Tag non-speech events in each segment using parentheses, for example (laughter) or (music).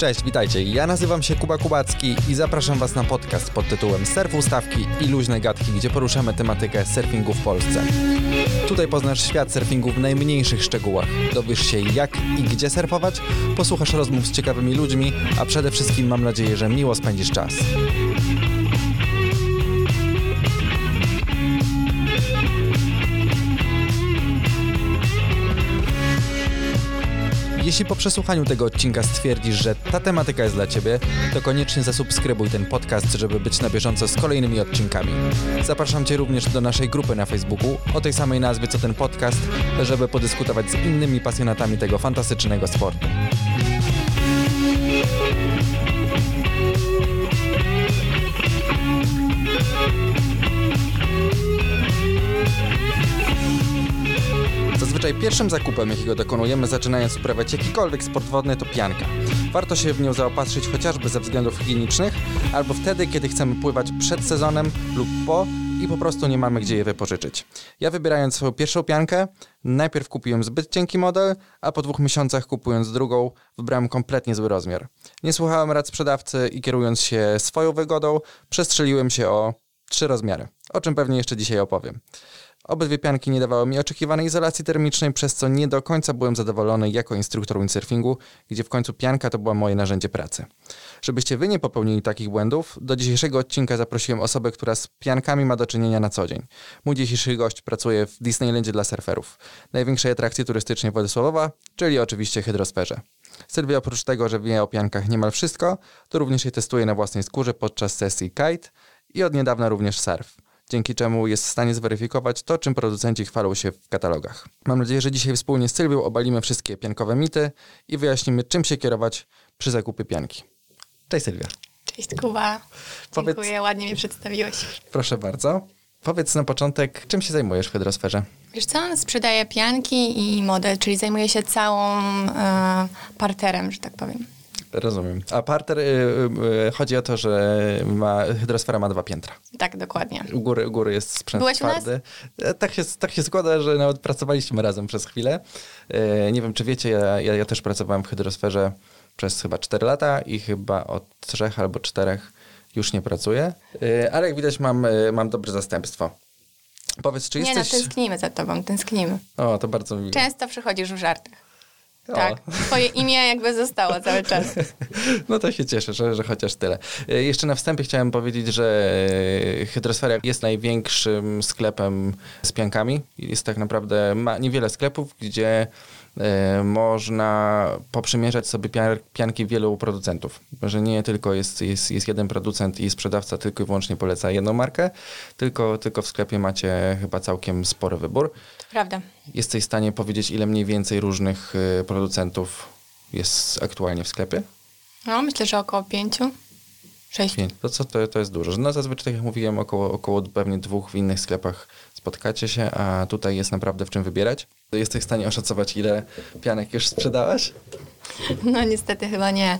Cześć, witajcie. Ja nazywam się Kuba Kubacki i zapraszam Was na podcast pod tytułem Surf Ustawki i luźne gadki, gdzie poruszamy tematykę surfingu w Polsce. Tutaj poznasz świat surfingu w najmniejszych szczegółach. Dowiesz się jak i gdzie surfować, posłuchasz rozmów z ciekawymi ludźmi, a przede wszystkim mam nadzieję, że miło spędzisz czas. Jeśli po przesłuchaniu tego odcinka stwierdzisz, że ta tematyka jest dla Ciebie, to koniecznie zasubskrybuj ten podcast, żeby być na bieżąco z kolejnymi odcinkami. Zapraszam Cię również do naszej grupy na Facebooku o tej samej nazwie co ten podcast, żeby podyskutować z innymi pasjonatami tego fantastycznego sportu. Zazwyczaj pierwszym zakupem, jakiego dokonujemy zaczynając uprawiać jakikolwiek sport wodny, to pianka. Warto się w nią zaopatrzyć chociażby ze względów higienicznych, albo wtedy, kiedy chcemy pływać przed sezonem lub po i po prostu nie mamy gdzie je wypożyczyć. Ja wybierając swoją pierwszą piankę, najpierw kupiłem zbyt cienki model, a po dwóch miesiącach kupując drugą, wybrałem kompletnie zły rozmiar. Nie słuchałem rad sprzedawcy i kierując się swoją wygodą, przestrzeliłem się o trzy rozmiary, o czym pewnie jeszcze dzisiaj opowiem. Obydwie pianki nie dawały mi oczekiwanej izolacji termicznej, przez co nie do końca byłem zadowolony jako instruktor windsurfingu, gdzie w końcu pianka to było moje narzędzie pracy. Żebyście wy nie popełnili takich błędów, do dzisiejszego odcinka zaprosiłem osobę, która z piankami ma do czynienia na co dzień. Mój dzisiejszy gość pracuje w Disneylandzie dla surferów, największej atrakcji turystycznej Władysławowa, czyli oczywiście hydrosferze. Sylwia oprócz tego, że wie o piankach niemal wszystko, to również je testuje na własnej skórze podczas sesji kite i od niedawna również surf dzięki czemu jest w stanie zweryfikować to, czym producenci chwalą się w katalogach. Mam nadzieję, że dzisiaj wspólnie z Sylwią obalimy wszystkie piankowe mity i wyjaśnimy, czym się kierować przy zakupie pianki. Cześć Sylwia. Cześć Kuba. Powiedz... Dziękuję, ładnie mnie przedstawiłeś. Proszę bardzo. Powiedz na początek, czym się zajmujesz w hydrosferze? Wiesz co, sprzedaję pianki i model, czyli zajmuję się całą e, parterem, że tak powiem. Rozumiem. A parter, y, y, chodzi o to, że ma, hydrosfera ma dwa piętra. Tak, dokładnie. U góry, u góry jest sprzęt Byłeś twardy. E, tak się, tak się składa, że nawet pracowaliśmy razem przez chwilę. E, nie wiem, czy wiecie, ja, ja, ja też pracowałem w hydrosferze przez chyba 4 lata i chyba od trzech albo czterech już nie pracuję. E, ale jak widać mam, mam dobre zastępstwo. Powiedz, czy nie no, jesteś... Nie no, tęsknimy za tobą, tęsknimy. O, to bardzo miło. Często przychodzisz w żartach. Tak, twoje imię jakby zostało cały czas. (laughs) No to się cieszę, że, że chociaż tyle. E, jeszcze na wstępie chciałem powiedzieć, że Hydrosfera jest największym sklepem z piankami. Jest tak naprawdę, ma niewiele sklepów, gdzie E, można poprzymierzać sobie pianki wielu producentów. Że nie tylko jest, jest, jest jeden producent i sprzedawca tylko i wyłącznie poleca jedną markę, tylko, tylko w sklepie macie chyba całkiem spory wybór. Prawda. Jesteś w stanie powiedzieć, ile mniej więcej różnych e, producentów jest aktualnie w sklepie? No, myślę, że około pięciu. Sześć. To co to, to jest dużo. No zazwyczaj, tak jak mówiłem, około, około pewnie dwóch w innych sklepach spotkacie się, a tutaj jest naprawdę w czym wybierać. Jesteś w stanie oszacować, ile pianek już sprzedałaś? No niestety chyba nie.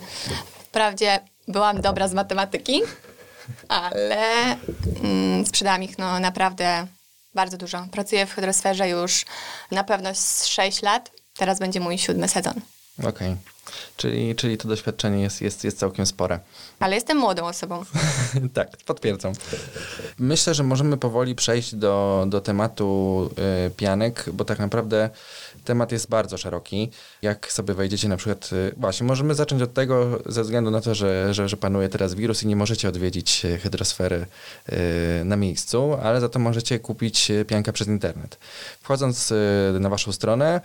Wprawdzie byłam dobra z matematyki, ale mm, sprzedałam ich no, naprawdę bardzo dużo. Pracuję w hydrosferze już na pewno z 6 lat. Teraz będzie mój siódmy sezon. Okej. Okay. Czyli, czyli to doświadczenie jest, jest, jest całkiem spore. Ale jestem młodą osobą. (laughs) tak, potwierdzam. Myślę, że możemy powoli przejść do, do tematu y, pianek, bo tak naprawdę temat jest bardzo szeroki. Jak sobie wejdziecie na przykład, y, właśnie możemy zacząć od tego, ze względu na to, że, że, że panuje teraz wirus i nie możecie odwiedzić y, hydrosfery y, na miejscu, ale za to możecie kupić piankę przez internet. Wchodząc na waszą stronę,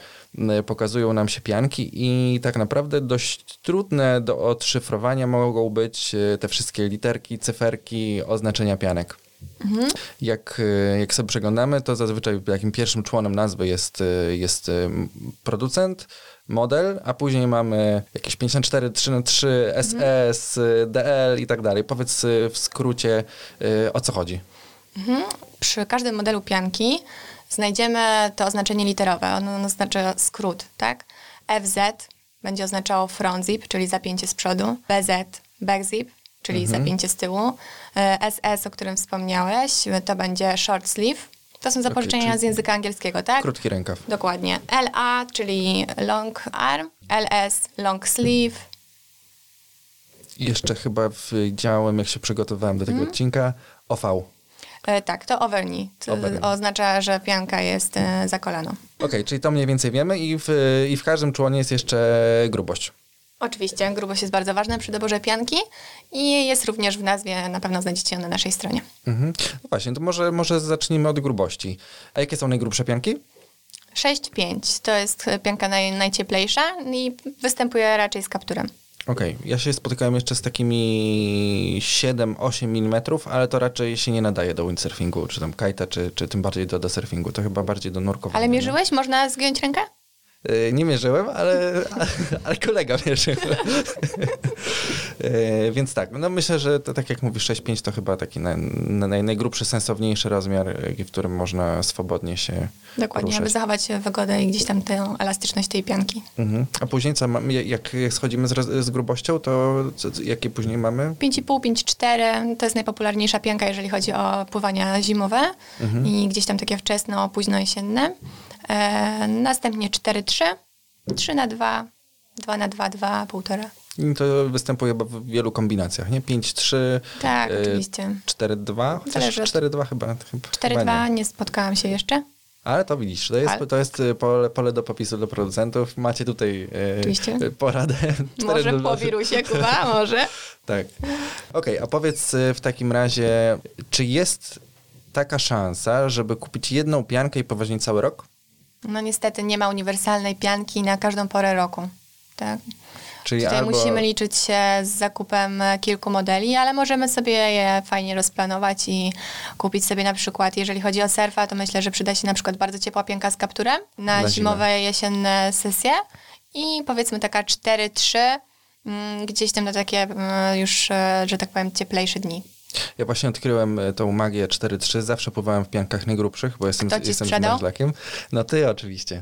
pokazują nam się pianki i tak naprawdę dość trudne do odszyfrowania mogą być te wszystkie literki, cyferki, oznaczenia pianek. Mhm. Jak, e, jak sobie przeglądamy, to zazwyczaj takim pierwszym członem nazwy jest, e, jest e, producent, model, a później mamy jakieś 54, 3 na 3 SS, mhm. DL i tak dalej. Powiedz w skrócie, o co chodzi. Mhm. Przy każdym modelu pianki znajdziemy to oznaczenie literowe. Ono oznacza skrót, tak? FZ będzie oznaczało front zip, czyli zapięcie z przodu, BZ, back zip, czyli mhm. zapięcie z tyłu. SS, e, o którym wspomniałeś, to będzie short sleeve. To są zapożyczenia okay, z języka angielskiego, tak? Krótki rękaw. Dokładnie. LA, czyli long arm, LS, long sleeve. jeszcze chyba widziałem, jak się przygotowywałem do tego odcinka, OV. E, tak, to overknee. To Overknee. oznacza, że pianka jest e, za kolano. Okej, czyli to mniej więcej wiemy i w, i w każdym członie jest jeszcze grubość. Oczywiście, grubość jest bardzo ważna przy doborze pianki i jest również w nazwie, na pewno znajdziecie ją na naszej stronie. Mhm. No właśnie, to może, może zacznijmy od grubości. A jakie są najgrubsze pianki? 6,5 to jest pianka naj, najcieplejsza i występuje raczej z kapturem. Okej, ja się spotykałem jeszcze z takimi 7-8 mm, ale to raczej się nie nadaje do windsurfingu, czy tam kajta, czy, czy tym bardziej do, do surfingu. To chyba bardziej do nurkowania. Ale mierzyłeś? Można zgiąć rękę? E, Nie mierzyłem, ale, (laughs) ale kolega mierzył. (laughs) E, Więc tak, no myślę, że to, tak jak mówisz, 6,5 to chyba taki naj, naj, najgrubszy, sensowniejszy rozmiar, w którym można swobodnie się Dokładnie, ruszać. aby zachować wygodę i gdzieś tam tę elastyczność tej pianki. Mhm. A później co, jak, jak schodzimy z, z grubością, to co, jakie później mamy? 5,5, 5,4 to jest najpopularniejsza pianka, jeżeli chodzi o pływania zimowe i gdzieś tam takie wczesno, późno jesienne. E, następnie 4,3, 3 na 2, 2 na 2, 2, 1,5. I to występuje chyba w wielu kombinacjach, nie? 5-3, Tak, e, oczywiście. 4-2, chociaż Zależy od- 4-2 chyba, chyba, chyba 4,2 nie. nie spotkałam się jeszcze. Ale to widzisz, to jest, Ale- to jest e, pole, pole do popisu dla producentów. Macie tutaj e, poradę. (laughs) Może 4 po wirusie, Kuba, może. (laughs) Tak. Okej, a powiedz w takim razie, czy jest taka szansa, żeby kupić jedną piankę i powozić cały rok? No niestety nie ma uniwersalnej pianki na każdą porę roku. Tak. Czyli Tutaj albo... musimy liczyć się z zakupem kilku modeli, ale możemy sobie je fajnie rozplanować i kupić sobie na przykład, jeżeli chodzi o surfa, to myślę, że przyda się na przykład bardzo ciepła pianka z kapturem na, Na zimę. zimowe, jesienne sesje i powiedzmy taka 4-3 mm, gdzieś tam na takie mm, już, e, że tak powiem, cieplejsze dni. Ja właśnie odkryłem e, tą magię 4-3. Zawsze pływałem w piankach najgrubszych, bo jestem, Kto ci jestem zmarzlakiem. No ty oczywiście.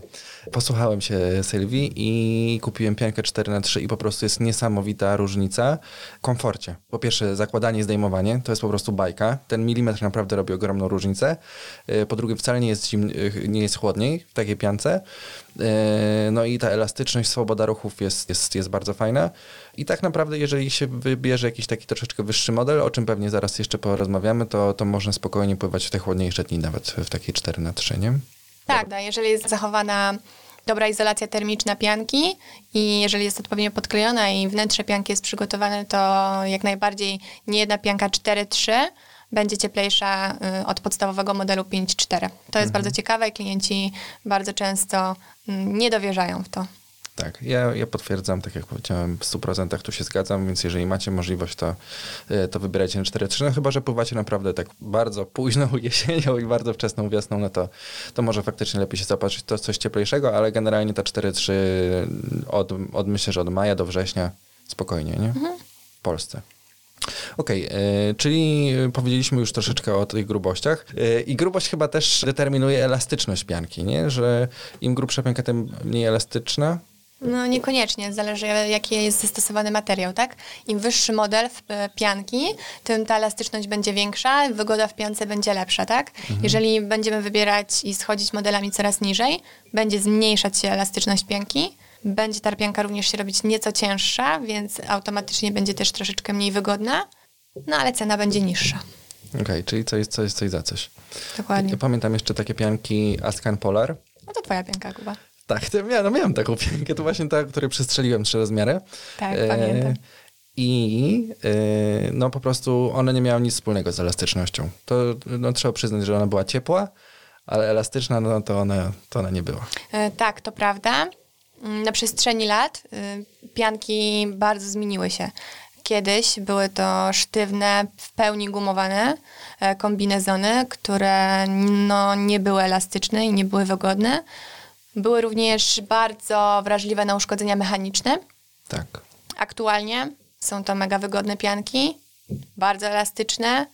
Posłuchałem się Sylwii i kupiłem piankę 4 na 3 i po prostu jest niesamowita różnica w komforcie. Po pierwsze zakładanie i zdejmowanie, to jest po prostu bajka. Ten milimetr naprawdę robi ogromną różnicę. E, Po drugie wcale nie jest, zim, e, nie jest chłodniej w takiej piance. E, No i ta elastyczność, swoboda ruchów jest, jest, jest bardzo fajna. I tak naprawdę, jeżeli się wybierze jakiś taki troszeczkę wyższy model, o czym pewnie zaraz jeszcze porozmawiamy, to, to można spokojnie pływać w te chłodniejsze dni, nawet w takiej 4 na 3 nie? Tak, no, jeżeli jest zachowana dobra izolacja termiczna pianki i jeżeli jest odpowiednio podklejona i wnętrze pianki jest przygotowane, to jak najbardziej nie jedna pianka 4-3 będzie cieplejsza y, od podstawowego modelu 5-4. To jest bardzo ciekawe i klienci bardzo często mm, nie dowierzają w to. Tak, ja, ja potwierdzam, tak jak powiedziałem, w 100% tu się zgadzam, więc jeżeli macie możliwość, to, y, to wybierajcie na 4-3, no chyba, że pływacie naprawdę tak bardzo późną (laughs) jesienią i bardzo wczesną wiosną, no to, to może faktycznie lepiej się zapatrzyć to coś cieplejszego, ale generalnie ta 4-3 od, od, myślę, że od maja do września spokojnie, nie? W Polsce. Okej, e, czyli powiedzieliśmy już troszeczkę o tych grubościach e, i grubość chyba też determinuje elastyczność pianki, nie? Że im grubsza pianka, tym mniej elastyczna. No niekoniecznie, zależy jaki jest zastosowany materiał, tak? Im wyższy model w- e, pianki, tym ta elastyczność będzie większa, wygoda w piance będzie lepsza, tak? Jeżeli będziemy wybierać i schodzić modelami coraz niżej, będzie zmniejszać się elastyczność pianki, będzie ta pianka również się robić nieco cięższa, więc automatycznie będzie też troszeczkę mniej wygodna, no ale cena będzie niższa. Okej, czyli coś, coś, coś za coś. Dokładnie. Ja pamiętam jeszcze takie pianki Ascan Polar. No to twoja pianka, Kuba. Tak, to miałem, no miałem taką piankę, to właśnie ta, której przestrzeliłem trzy rozmiary. Tak, pamiętam. I e, no po prostu one nie miały nic wspólnego z elastycznością. To no, trzeba przyznać, że ona była ciepła, ale elastyczna, no to ona, to ona nie była. E, Tak, to prawda. Mm, Na przestrzeni lat y, pianki bardzo zmieniły się. Kiedyś były to sztywne, w pełni gumowane e, kombinezony, które no, nie były elastyczne i nie były wygodne. Były również bardzo wrażliwe na uszkodzenia mechaniczne. Tak. Aktualnie są to mega wygodne pianki, bardzo elastyczne,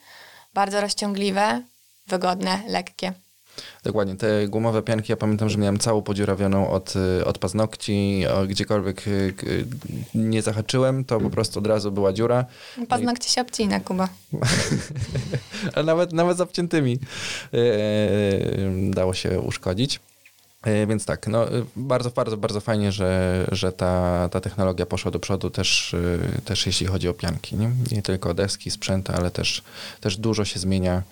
bardzo rozciągliwe, wygodne, lekkie. Dokładnie, te gumowe pianki, ja pamiętam, że miałem całą podziurawioną od, od paznokci, gdziekolwiek y, nie zahaczyłem, to po prostu od razu była dziura. Paznokcie się obcina, Kuba. (laughs) Ale nawet, nawet z obciętymi y, y, dało się uszkodzić. E, Więc tak, no, e, bardzo, bardzo, bardzo fajnie, że, że ta, ta technologia poszła do przodu też, e, też jeśli chodzi o pianki. Nie, nie tylko deski, sprzęty, ale też, też dużo się zmienia,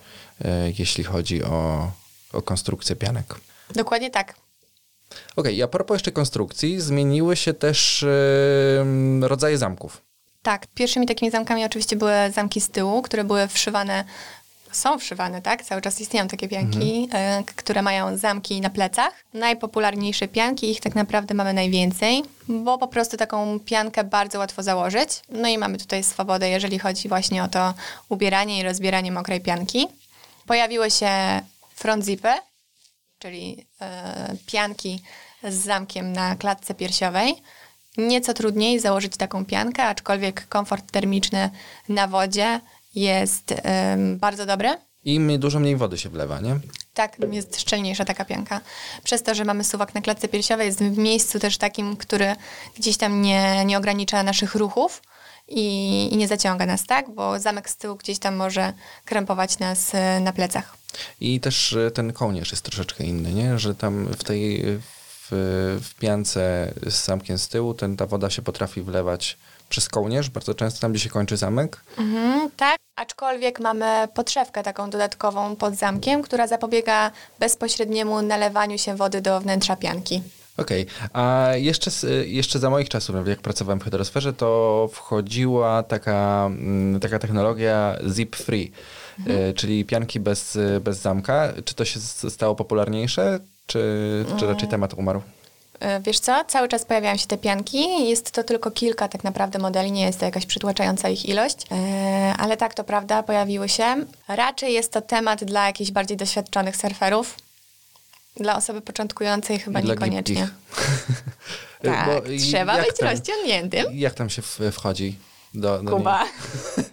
e, jeśli chodzi o, o konstrukcję pianek. Dokładnie tak. Okej, a propos jeszcze konstrukcji, zmieniły się też e, rodzaje zamków. Tak, pierwszymi takimi zamkami oczywiście były zamki z tyłu, które były wszywane, są wszywane, tak? Cały czas istnieją takie pianki, e, k- które mają zamki na plecach. Najpopularniejsze pianki, ich tak naprawdę mamy najwięcej, bo po prostu taką piankę bardzo łatwo założyć. No i mamy tutaj swobodę, jeżeli chodzi właśnie o to ubieranie i rozbieranie mokrej pianki. Pojawiły się front zipy, czyli e, pianki z zamkiem na klatce piersiowej. Nieco trudniej założyć taką piankę, aczkolwiek komfort termiczny na wodzie jest bardzo dobry. I dużo mniej wody się wlewa, nie? Tak, jest szczelniejsza taka pianka. Przez to, że mamy suwak na klatce piersiowej, jest w miejscu też takim, który gdzieś tam nie, nie ogranicza naszych ruchów i, i nie zaciąga nas, tak? Bo zamek z tyłu gdzieś tam może krępować nas e, na plecach. I też e, ten kołnierz jest troszeczkę inny, nie? Że tam w tej w, w piance z zamkiem z tyłu ten, ta woda się potrafi wlewać przez kołnierz, bardzo często tam, gdzie się kończy zamek. Mhm, tak, aczkolwiek mamy podszewkę taką dodatkową pod zamkiem, która zapobiega bezpośredniemu nalewaniu się wody do wnętrza pianki. Okej, a jeszcze, jeszcze za moich czasów, jak pracowałem w hydrosferze, to wchodziła taka, mm, taka technologia zip free, e, czyli pianki bez, bez zamka. Czy to się stało popularniejsze, czy, czy raczej temat umarł? E, Wiesz co, cały czas pojawiają się te pianki, jest to tylko kilka tak naprawdę modeli, nie jest to jakaś przytłaczająca ich ilość, E, ale tak, to prawda, pojawiły się. Raczej jest to temat dla jakichś bardziej doświadczonych surferów. Dla osoby początkującej chyba dla niekoniecznie. (laughs) Tak, Bo trzeba być tam- rozciągniętym. Jak tam się w, wchodzi? Do, do Kuba.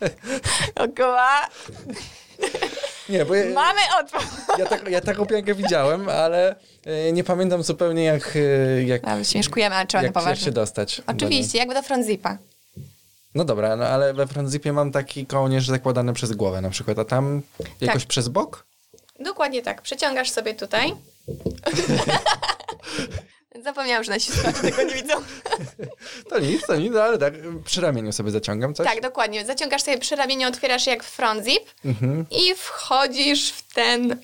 (laughs) o, Kuba, (laughs) Nie, bo ja, mamy odpowiedź. ja, tak, ja taką piankę widziałem, ale e, nie pamiętam zupełnie jak, e, jak, A, śmieszkujemy, ale trzeba jak, na jak się poważnie. dostać. do. Oczywiście, jakby do front zipa. No dobra, no ale we frontzipie mam taki kołnierz zakładany przez głowę na przykład, a tam jakoś Tak. przez bok? Dokładnie tak. Przeciągasz sobie tutaj. (laughs) Zapomniałam, że nasi słuchacze tego nie widzą. (laughs) To nic, to nic, no ale tak przy ramieniu sobie zaciągam coś. Tak, dokładnie. Zaciągasz sobie przy ramieniu, otwierasz jak front zip Mhm. i wchodzisz w ten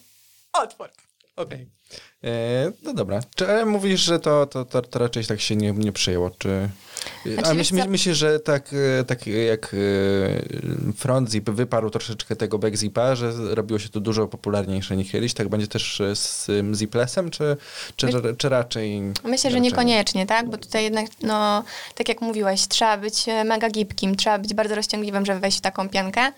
otwór. Okej. E, No dobra. Czy ale mówisz, że to, to, to, to raczej tak się nie, nie przyjęło? Czy... Znaczy, A myśl, co- myślisz, że tak, e, tak jak e, front zip wyparł troszeczkę tego back zipa, że robiło się to dużo popularniejsze niż kiedyś? Tak będzie też e, z ziplessem, czy, czy, czy raczej... Myślę, że niekoniecznie, tak? Bo tutaj jednak, no, tak jak mówiłeś, trzeba być e, mega gibkim, trzeba być bardzo rozciągliwym, żeby wejść w taką piankę.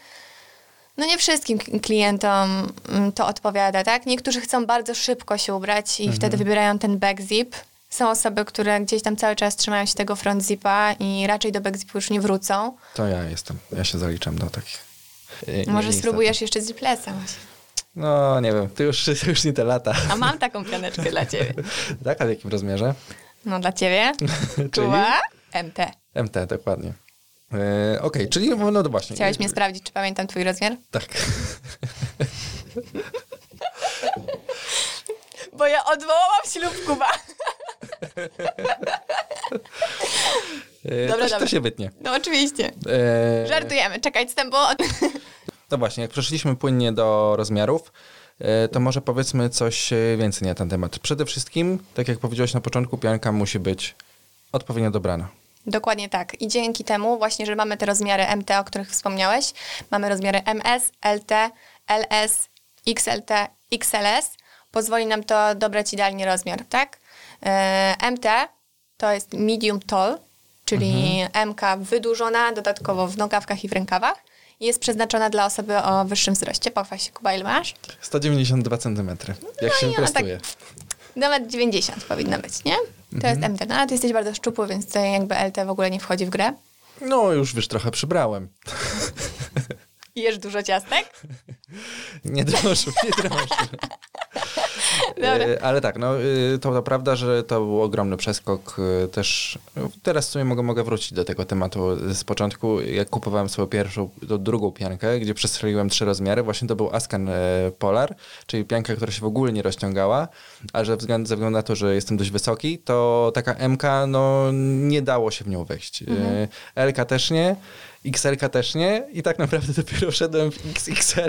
No nie wszystkim klientom mm, to odpowiada, tak? Niektórzy chcą bardzo szybko się ubrać i wtedy wybierają ten back zip. Są osoby, które gdzieś tam cały czas trzymają się tego front zipa i raczej do back zipu już nie wrócą. To ja jestem. Ja się zaliczam do takich. Nie- Może niestety. spróbujesz jeszcze ziplesa właśnie. No, nie wiem. To już, to już nie te lata. A mam taką pianeczkę dla ciebie. (laughs) tak? A w jakim rozmiarze? No dla ciebie. (laughs) Czyli? MT. MT, dokładnie. E, Okej, czyli no no właśnie. Chciałeś mnie sprawdzić, czy pamiętam twój rozmiar? Tak. (laughs) Bo ja odwołałam ślub Kuba. E, Dobra, to, dobra. to się wytnie. No oczywiście. E, Żartujemy. Czekaj, co tam było? (laughs) No właśnie, jak przeszliśmy płynnie do rozmiarów, e, to może powiedzmy coś więcej na ten temat. Przede wszystkim, tak jak powiedziałeś na początku, pianka musi być odpowiednio dobrana. Dokładnie tak. I dzięki temu właśnie, że mamy te rozmiary MT, o których wspomniałeś, mamy rozmiary MS, LT, LS, XLT, XLS, pozwoli nam to dobrać idealnie rozmiar, tak? E, MT to jest medium tall, czyli MK wydłużona, dodatkowo w nogawkach i w rękawach. Jest przeznaczona dla osoby o wyższym wzroście. Pochwal się, Kuba, ile masz? 192 cm. Jak się i ona tak-. Nawet 90 powinno być, nie? To jest MT. No ale ty jesteś bardzo szczupły, więc jakby LT w ogóle nie wchodzi w grę. No, już wiesz, trochę przybrałem. (laughs) Jesz dużo ciastek? (laughs) Nie drożu, nie drożu. (laughs) Dobra. E, Ale tak, no y, to, to prawda, że to był ogromny przeskok y, też. no, Teraz w sumie mogę, mogę wrócić do tego tematu z początku. Jak kupowałem swoją pierwszą, to drugą piankę, gdzie przestrzeliłem trzy rozmiary, właśnie to był Ascan e, Polar, czyli pianka, która się w ogóle nie rozciągała, a że względ, ze względu na to, że jestem dość wysoki, to taka MK, no nie dało się w nią wejść. E, LK też nie. XL też nie i tak naprawdę (laughs) dopiero wszedłem w XXL.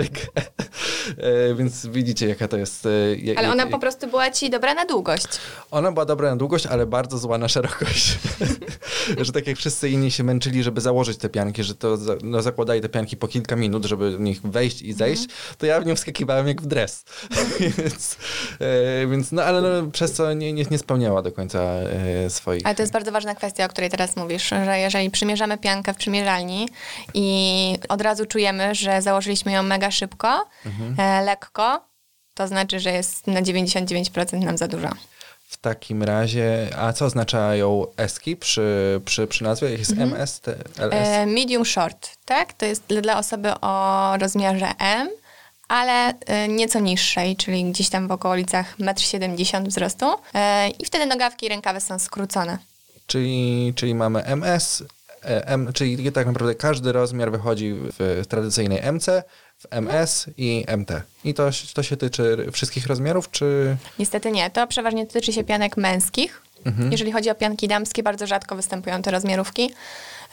E, Więc widzicie, jaka to jest. e, je- Ale ona je- po prostu była ci dobra na długość. ona była dobra na długość, ale bardzo zła na szerokość. (laughs) że tak jak wszyscy inni się męczyli, żeby założyć te pianki, że to no, zakładali te pianki po kilka minut, żeby w nich wejść i zejść, to ja w nią wskakiwałem jak w dres. (laughs) więc, e, więc, no ale no, przez co nie, nie, nie spełniała do końca swoich... Ale to jest bardzo ważna kwestia, o której teraz mówisz, że jeżeli przymierzamy piankę w przymierzalni i od razu czujemy, że założyliśmy ją mega szybko, e, lekko, to znaczy, że jest na 99% nam za dużo. W takim razie, a co oznaczają eski przy, przy, przy nazwie? Jak jest MS, T, LS? E, medium short, tak? To jest dla- osoby o rozmiarze M, ale e, nieco niższej, czyli gdzieś tam w okolicach 1,70 m wzrostu. I wtedy nogawki i rękawy są skrócone. Czyli, czyli mamy MS, M, czyli tak naprawdę każdy rozmiar wychodzi w tradycyjnej MC, w MS i MT. I to, to się tyczy wszystkich rozmiarów, czy... Niestety nie. To przeważnie dotyczy się pianek męskich. Jeżeli chodzi o pianki damskie, bardzo rzadko występują te rozmiarówki.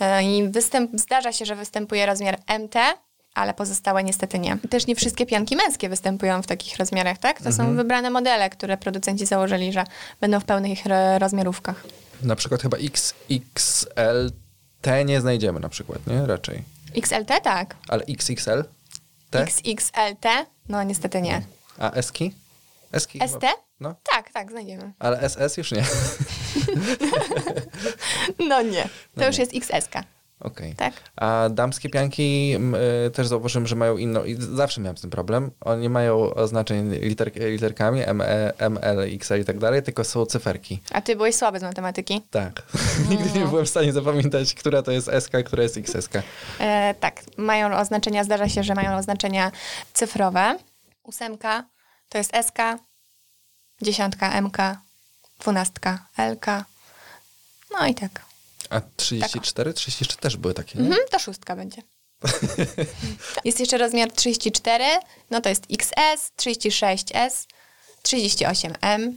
E, I występ, zdarza się, że występuje rozmiar MT, ale pozostałe niestety nie. Też nie wszystkie pianki męskie występują w takich rozmiarach, tak? To są wybrane modele, które producenci założyli, że będą w pełnych ro- rozmiarówkach. Na przykład chyba XXL T nie znajdziemy na przykład, nie? Raczej. XLT tak. Ale XXL? T? XXLT? No niestety nie. A Eski? Eski? chyba- ST? No. Tak, tak, znajdziemy. Ale SS już nie. (laughs) No nie. To już jest XS-ka. Okej. Tak. A damskie pianki y, też zauważyłem, że mają inną, i zawsze miałem z tym problem. Oni mają oznaczeń liter, literkami M, E, M, L, X i tak dalej, tylko są cyferki. A ty byłeś słaby z matematyki? Tak. (laughs) Nigdy nie byłem w stanie zapamiętać, która to jest SK, która jest XS. E, tak, mają oznaczenia, zdarza się, że mają oznaczenia cyfrowe. Ósemka to jest SK, dziesiątka MK, dwunastka LK. No i tak. A 34? 34 też były takie, nie? Mhm, to szóstka będzie. (laughs) jest jeszcze rozmiar 34, no to jest XS, 36S, 38M.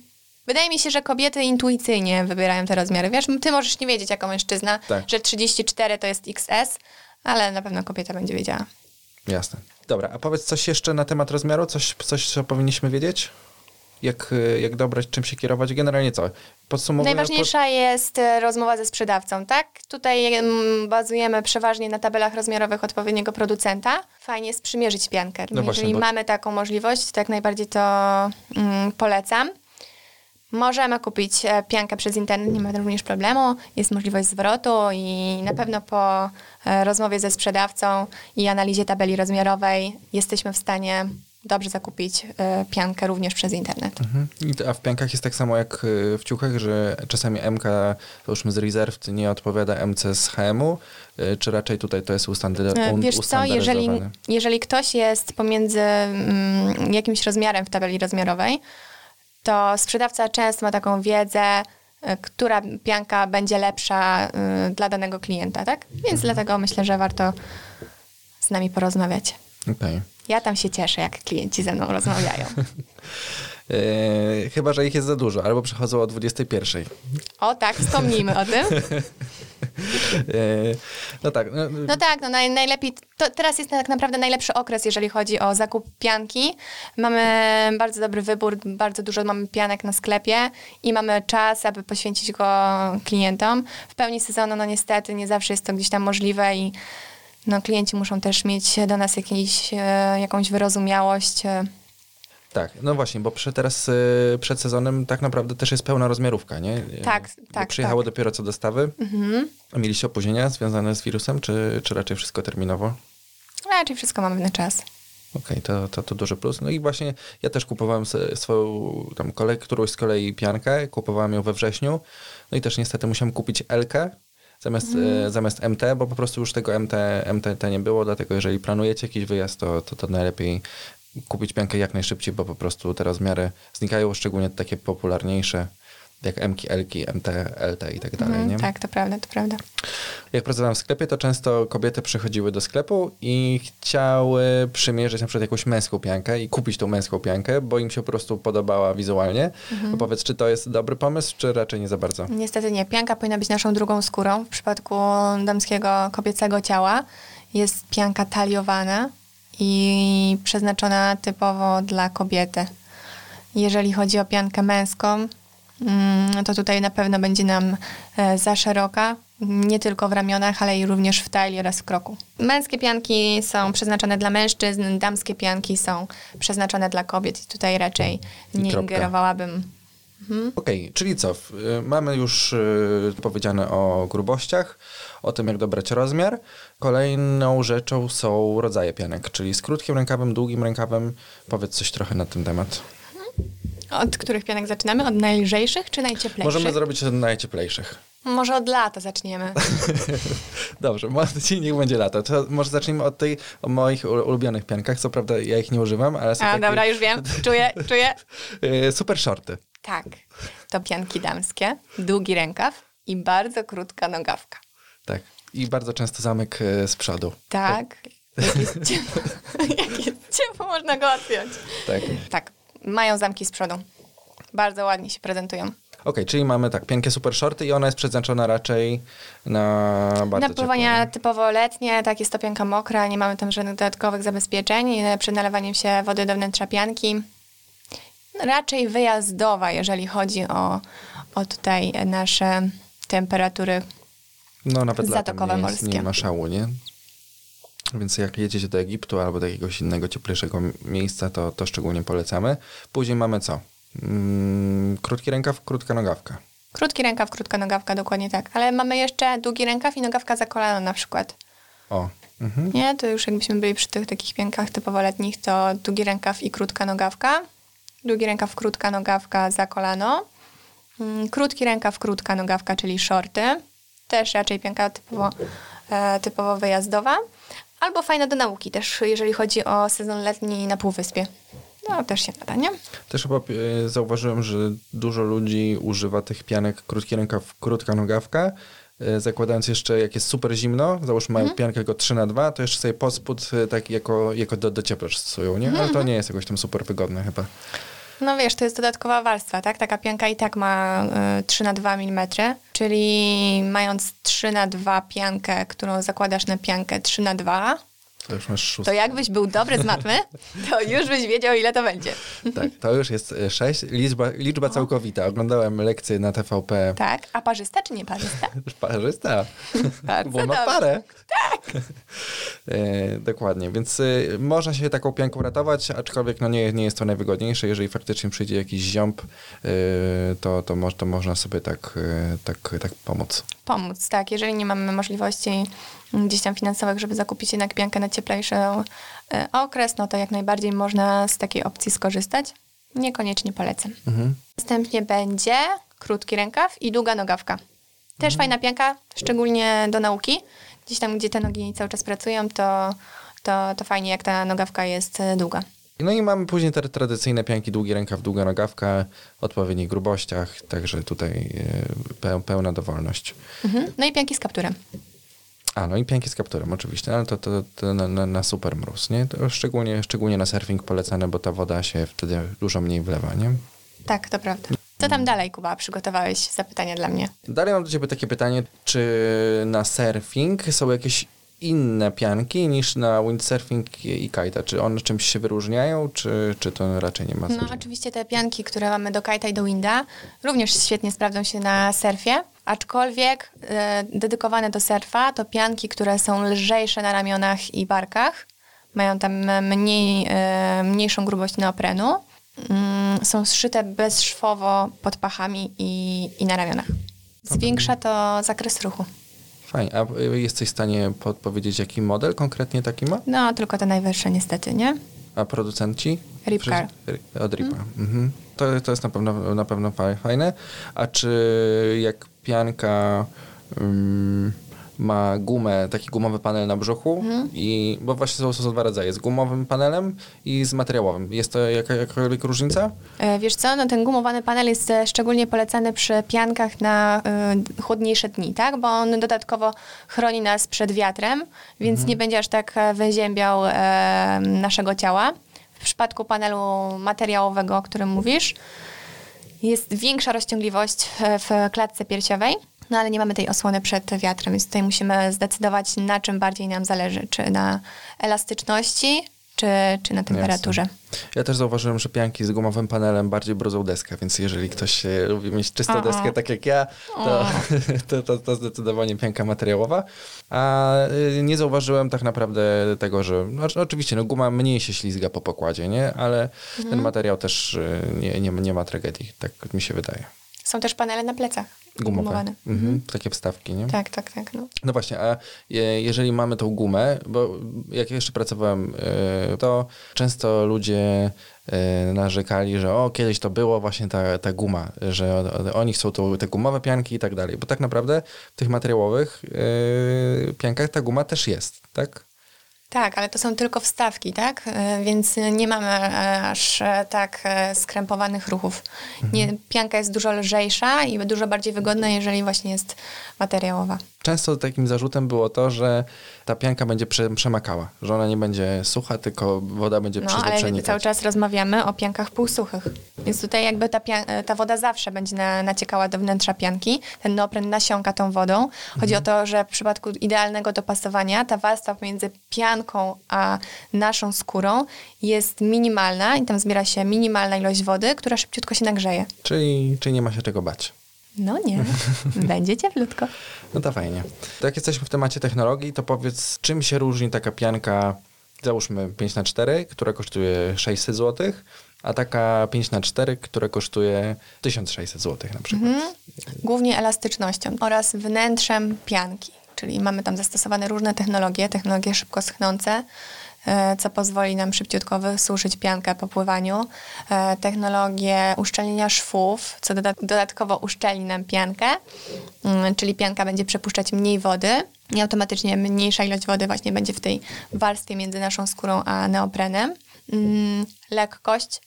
Wydaje mi się, że kobiety intuicyjnie wybierają te rozmiary. Wiesz, ty możesz nie wiedzieć jako mężczyzna, Tak. że 34 to jest XS, ale na pewno kobieta będzie wiedziała. Jasne. Dobra, a powiedz coś jeszcze na temat rozmiaru? Coś, coś co powinniśmy wiedzieć? Jak, y, jak dobrać, czym się kierować? Generalnie co? Podsumowując... Najważniejsza jest e, rozmowa ze sprzedawcą, tak? Tutaj mm, bazujemy przeważnie na tabelach rozmiarowych odpowiedniego producenta. Fajnie jest przymierzyć piankę. No właśnie, Jeżeli bo- mamy taką możliwość, to jak najbardziej to mm, polecam. Możemy kupić e, piankę przez internet, nie ma również problemu. Jest możliwość zwrotu i na pewno po e, rozmowie ze sprzedawcą i analizie tabeli rozmiarowej jesteśmy w stanie dobrze zakupić e, piankę również przez internet. Mhm. A w piankach jest tak samo jak y, w ciuchach, że czasami MK, już z Reserved, nie odpowiada MC z HM-u, y, czy raczej tutaj to jest E, un- Wiesz co, jeżeli, ustandaryzowane? jeżeli ktoś jest pomiędzy mm, jakimś rozmiarem w tabeli rozmiarowej, to sprzedawca często ma taką wiedzę, e, która pianka będzie lepsza e, dla danego klienta, tak? Więc Mhm. dlatego myślę, że warto z nami porozmawiać. Okej. Ja tam się cieszę, jak klienci ze mną rozmawiają. Y, (laughs) Chyba, że ich jest za dużo, albo przychodzą o 21. O tak, wspomnijmy o tym. Y, (laughs) No tak. No, No tak, no naj, najlepiej, to teraz jest tak naprawdę najlepszy okres, jeżeli chodzi o zakup pianki. Mamy bardzo dobry wybór, bardzo dużo mamy pianek na sklepie i mamy czas, aby poświęcić go klientom. W pełni sezonu, no niestety, nie zawsze jest to gdzieś tam możliwe i no, klienci muszą też mieć do nas jakiś, e, jakąś wyrozumiałość. e. Tak, no właśnie, bo przy, teraz przed sezonem tak naprawdę też jest pełna rozmiarówka, nie? Tak, bo tak, Przyjechało tak. dopiero co dostawy. Mhm. A Mieliście opóźnienia związane z wirusem, czy, czy raczej wszystko terminowo? Raczej wszystko mamy na czas. Okej, to, to, to duży plus. No i właśnie ja też kupowałem swoją tam kolej, którąś z kolei piankę, kupowałem ją we wrześniu. No i też niestety musiałem kupić L-kę zamiast, e, zamiast MT, bo po prostu już tego MT, MT nie było, dlatego jeżeli planujecie jakiś wyjazd, to, to, to najlepiej kupić piankę jak najszybciej, bo po prostu teraz w miarę znikają, szczególnie takie popularniejsze, jak M-ki, L-ki, MT, LT i tak dalej, Mhm, nie? tak, to prawda, to prawda. Jak pracowałem w sklepie, to często kobiety przychodziły do sklepu i chciały przymierzyć na przykład jakąś męską piankę i kupić tą męską piankę, bo im się po prostu podobała wizualnie. Mhm. Powiedz, czy to jest dobry pomysł, czy raczej nie za bardzo? Niestety nie. Pianka powinna być naszą drugą skórą. W przypadku damskiego, kobiecego ciała jest pianka taliowana i przeznaczona typowo dla kobiety. Jeżeli chodzi o piankę męską, to tutaj na pewno będzie nam e, za szeroka, nie tylko w ramionach, ale i również w talii oraz w kroku. Męskie pianki są przeznaczone dla mężczyzn, damskie pianki są przeznaczone dla kobiet i tutaj raczej nie kropka. ingerowałabym. Okej, czyli co? Y, Mamy już y, powiedziane o grubościach, o tym, jak dobrać rozmiar. Kolejną rzeczą są rodzaje pianek, czyli z krótkim rękawem, długim rękawem. Powiedz coś trochę na ten temat. Od których pianek zaczynamy? Od najlżejszych czy najcieplejszych? Możemy zrobić od najcieplejszych. Może od lata zaczniemy. (laughs) Dobrze, może dzisiaj (laughs) niech będzie lata. To może zacznijmy od tej, o moich ulubionych piankach. Co prawda ja ich nie używam, ale są A, takie, dobra, już wiem. Czuję, czuję. (laughs) y, super shorty. Tak. To pianki damskie, długi rękaw i bardzo krótka nogawka. Tak. I bardzo często zamek y, z przodu. Tak. Jak jest ciepło, jak jest ciepło można go odpiąć. Tak. Tak. Mają zamki z przodu. Bardzo ładnie się prezentują. Okej, czyli mamy tak, piankę super shorty i ona jest przeznaczona raczej na bardzo Na pływania ciepłe, typowo letnie, tak jest to pianka mokra, nie mamy tam żadnych dodatkowych zabezpieczeń. E, Przed nalewaniem się wody do wnętrza pianki. Raczej wyjazdowa, jeżeli chodzi o, o tutaj nasze temperatury. No nawet Zatokowe nie, morskie. nie ma szału, nie? Więc jak jedziecie do Egiptu albo do jakiegoś innego, cieplejszego miejsca, to, to szczególnie polecamy. Później mamy co? Mm, krótki rękaw, krótka nogawka. Krótki rękaw, krótka nogawka, dokładnie tak. Ale mamy jeszcze długi rękaw i nogawka za kolano na przykład. O, mhm. Nie, to już jakbyśmy byli przy tych takich piankach typowo letnich, to długi rękaw i krótka nogawka. Długi rękaw, krótka nogawka za kolano. Mm, Krótki rękaw, krótka nogawka, czyli shorty. Też raczej pianka typowo, e, typowo wyjazdowa. Albo fajna do nauki też, jeżeli chodzi o sezon letni na Półwyspie. No, też się nada, nie? Też chyba e, zauważyłem, że dużo ludzi używa tych pianek krótki rękaw, krótka nogawka, e, zakładając jeszcze, jak jest super zimno, załóżmy mają Mhm. piankę tylko 3 na 2 to jeszcze sobie pod spód e, tak jako, jako do, do ciepła stosują, nie? Mhm, Ale to nie jest jakoś tam super wygodne chyba. No wiesz, to jest dodatkowa warstwa, tak? Taka pianka i tak ma y, 3 na 2 mm, czyli mając 3 na 2 piankę, którą zakładasz na piankę 3 na 2, To już masz to szóstkę. jakbyś był dobry z matmy, to już byś wiedział, ile to będzie. Tak, to już jest 6, liczba, liczba całkowita. Oglądałem lekcje na TVP. Tak? A parzysta czy nie parzysta? (laughs) Parzysta. Bardzo Bo ma parę. Tak. (laughs) e, dokładnie, więc e, można się taką pianką ratować, aczkolwiek no nie, nie jest to najwygodniejsze. Jeżeli faktycznie przyjdzie jakiś ziąb, e, to, to, mo- to można sobie tak, e, tak, tak pomóc. Pomóc, tak. Jeżeli nie mamy możliwości gdzieś tam finansowych, żeby zakupić jednak piankę na cieplejszy y, okres, no to jak najbardziej można z takiej opcji skorzystać. Niekoniecznie polecam. Mhm. Następnie będzie krótki rękaw i długa nogawka. Też fajna pianka, szczególnie do nauki. Gdzieś tam, gdzie te nogi cały czas pracują, to, to, to fajnie, jak ta nogawka jest e, długa. No i mamy później te tradycyjne pianki, długi rękaw, długa nogawka, odpowiednich grubościach, także tutaj e, peł- pełna dowolność. Mhm. No i pianki z kapturem. A, no i pianki z kapturem oczywiście, ale to, to, to na, na, na super mróz, nie? To szczególnie, szczególnie na surfing polecane, bo ta woda się wtedy dużo mniej wlewa, nie? Tak, to prawda. Co tam dalej, Kuba? Przygotowałeś zapytanie dla mnie. Dalej mam do ciebie takie pytanie, czy na surfing są jakieś inne pianki niż na windsurfing i kajta? Czy one czymś się wyróżniają, czy, czy to raczej nie ma No znaczenia? oczywiście te pianki, które mamy do kajta i do winda, również świetnie sprawdzą się na surfie, aczkolwiek e, dedykowane do surfa to pianki, które są lżejsze na ramionach i barkach, mają tam mniej, e, mniejszą grubość neoprenu, mm, są zszyte bezszwowo pod pachami i, i na ramionach. Zwiększa to zakres ruchu. Fajnie. A jesteś w stanie podpowiedzieć, jaki model konkretnie taki ma? No, tylko te najwyższe niestety, nie? A producenci? Ripcar. Od Ripa. Mhm. To, to jest na pewno, na pewno fa- fajne. A czy jak pianka ym, ma gumę, taki gumowy panel na brzuchu Mhm. i, bo właśnie są, są dwa rodzaje, z gumowym panelem i z materiałowym. Jest to jaka, jakakolwiek różnica? E, Wiesz co, no ten gumowany panel jest e, szczególnie polecany przy piankach na y, chłodniejsze dni, tak? Bo on dodatkowo chroni nas przed wiatrem, więc nie będzie aż tak wyziębiał naszego ciała. W przypadku panelu materiałowego, o którym mówisz, jest większa rozciągliwość w klatce piersiowej, no ale nie mamy tej osłony przed wiatrem, więc tutaj musimy zdecydować, na czym bardziej nam zależy, czy na elastyczności, czy, czy na temperaturze. Ja też zauważyłem, że pianki z gumowym panelem bardziej brudzą deskę, więc jeżeli ktoś lubi mieć czystą deskę tak jak ja, to, (laughs) to, to, to zdecydowanie pianka materiałowa. A y, nie zauważyłem tak naprawdę tego, że znaczy, oczywiście no, guma mniej się ślizga po pokładzie, nie? ale Mhm. ten materiał też y, nie, nie, nie ma tragedii, tak mi się wydaje. Są też panele na plecach. Gumowe. gumowane. Mhm. Takie wstawki, nie? Tak, tak, tak. No. No właśnie, a je- jeżeli mamy tą gumę, bo jak jeszcze pracowałem, y, to często ludzie y, narzekali, że o, kiedyś to było właśnie ta, ta guma, że o- oni chcą tą, te gumowe pianki i tak dalej. Bo tak naprawdę w tych materiałowych y, piankach ta guma też jest, tak? Tak, ale to są tylko wstawki, tak? E, Więc nie mamy e, aż e, tak skrępowanych ruchów. Nie, pianka jest dużo lżejsza i dużo bardziej wygodna, jeżeli właśnie jest materiałowa. Często takim zarzutem było to, że ta pianka będzie prze, przemakała, że ona nie będzie sucha, tylko woda będzie No, przez ale przenikać. cały czas rozmawiamy o piankach półsuchych. Więc tutaj jakby ta, ta woda zawsze będzie na, naciekała do wnętrza pianki. Ten neopren nasiąka tą wodą. Chodzi o to, że w przypadku idealnego dopasowania ta warstwa pomiędzy pianką a naszą skórą jest minimalna i tam zbiera się minimalna ilość wody, która szybciutko się nagrzeje. Czyli, czyli nie ma się czego bać. No nie, (laughs) będzie cieplutko. No to fajnie. To jak jesteśmy w temacie technologii, to powiedz, czym się różni taka pianka, załóżmy 5x4, która kosztuje 600 zł, a taka 5x4, która kosztuje 1600 zł na przykład. Głównie elastycznością oraz wnętrzem pianki, czyli mamy tam zastosowane różne technologie, technologie szybko schnące, e, co pozwoli nam szybciutko wysuszyć piankę po pływaniu, e, technologię uszczelnienia szwów, co doda- dodatkowo uszczelni nam piankę, mm, czyli pianka będzie przepuszczać mniej wody i automatycznie mniejsza ilość wody właśnie będzie w tej warstwie między naszą skórą a neoprenem. Mm, Lekkość,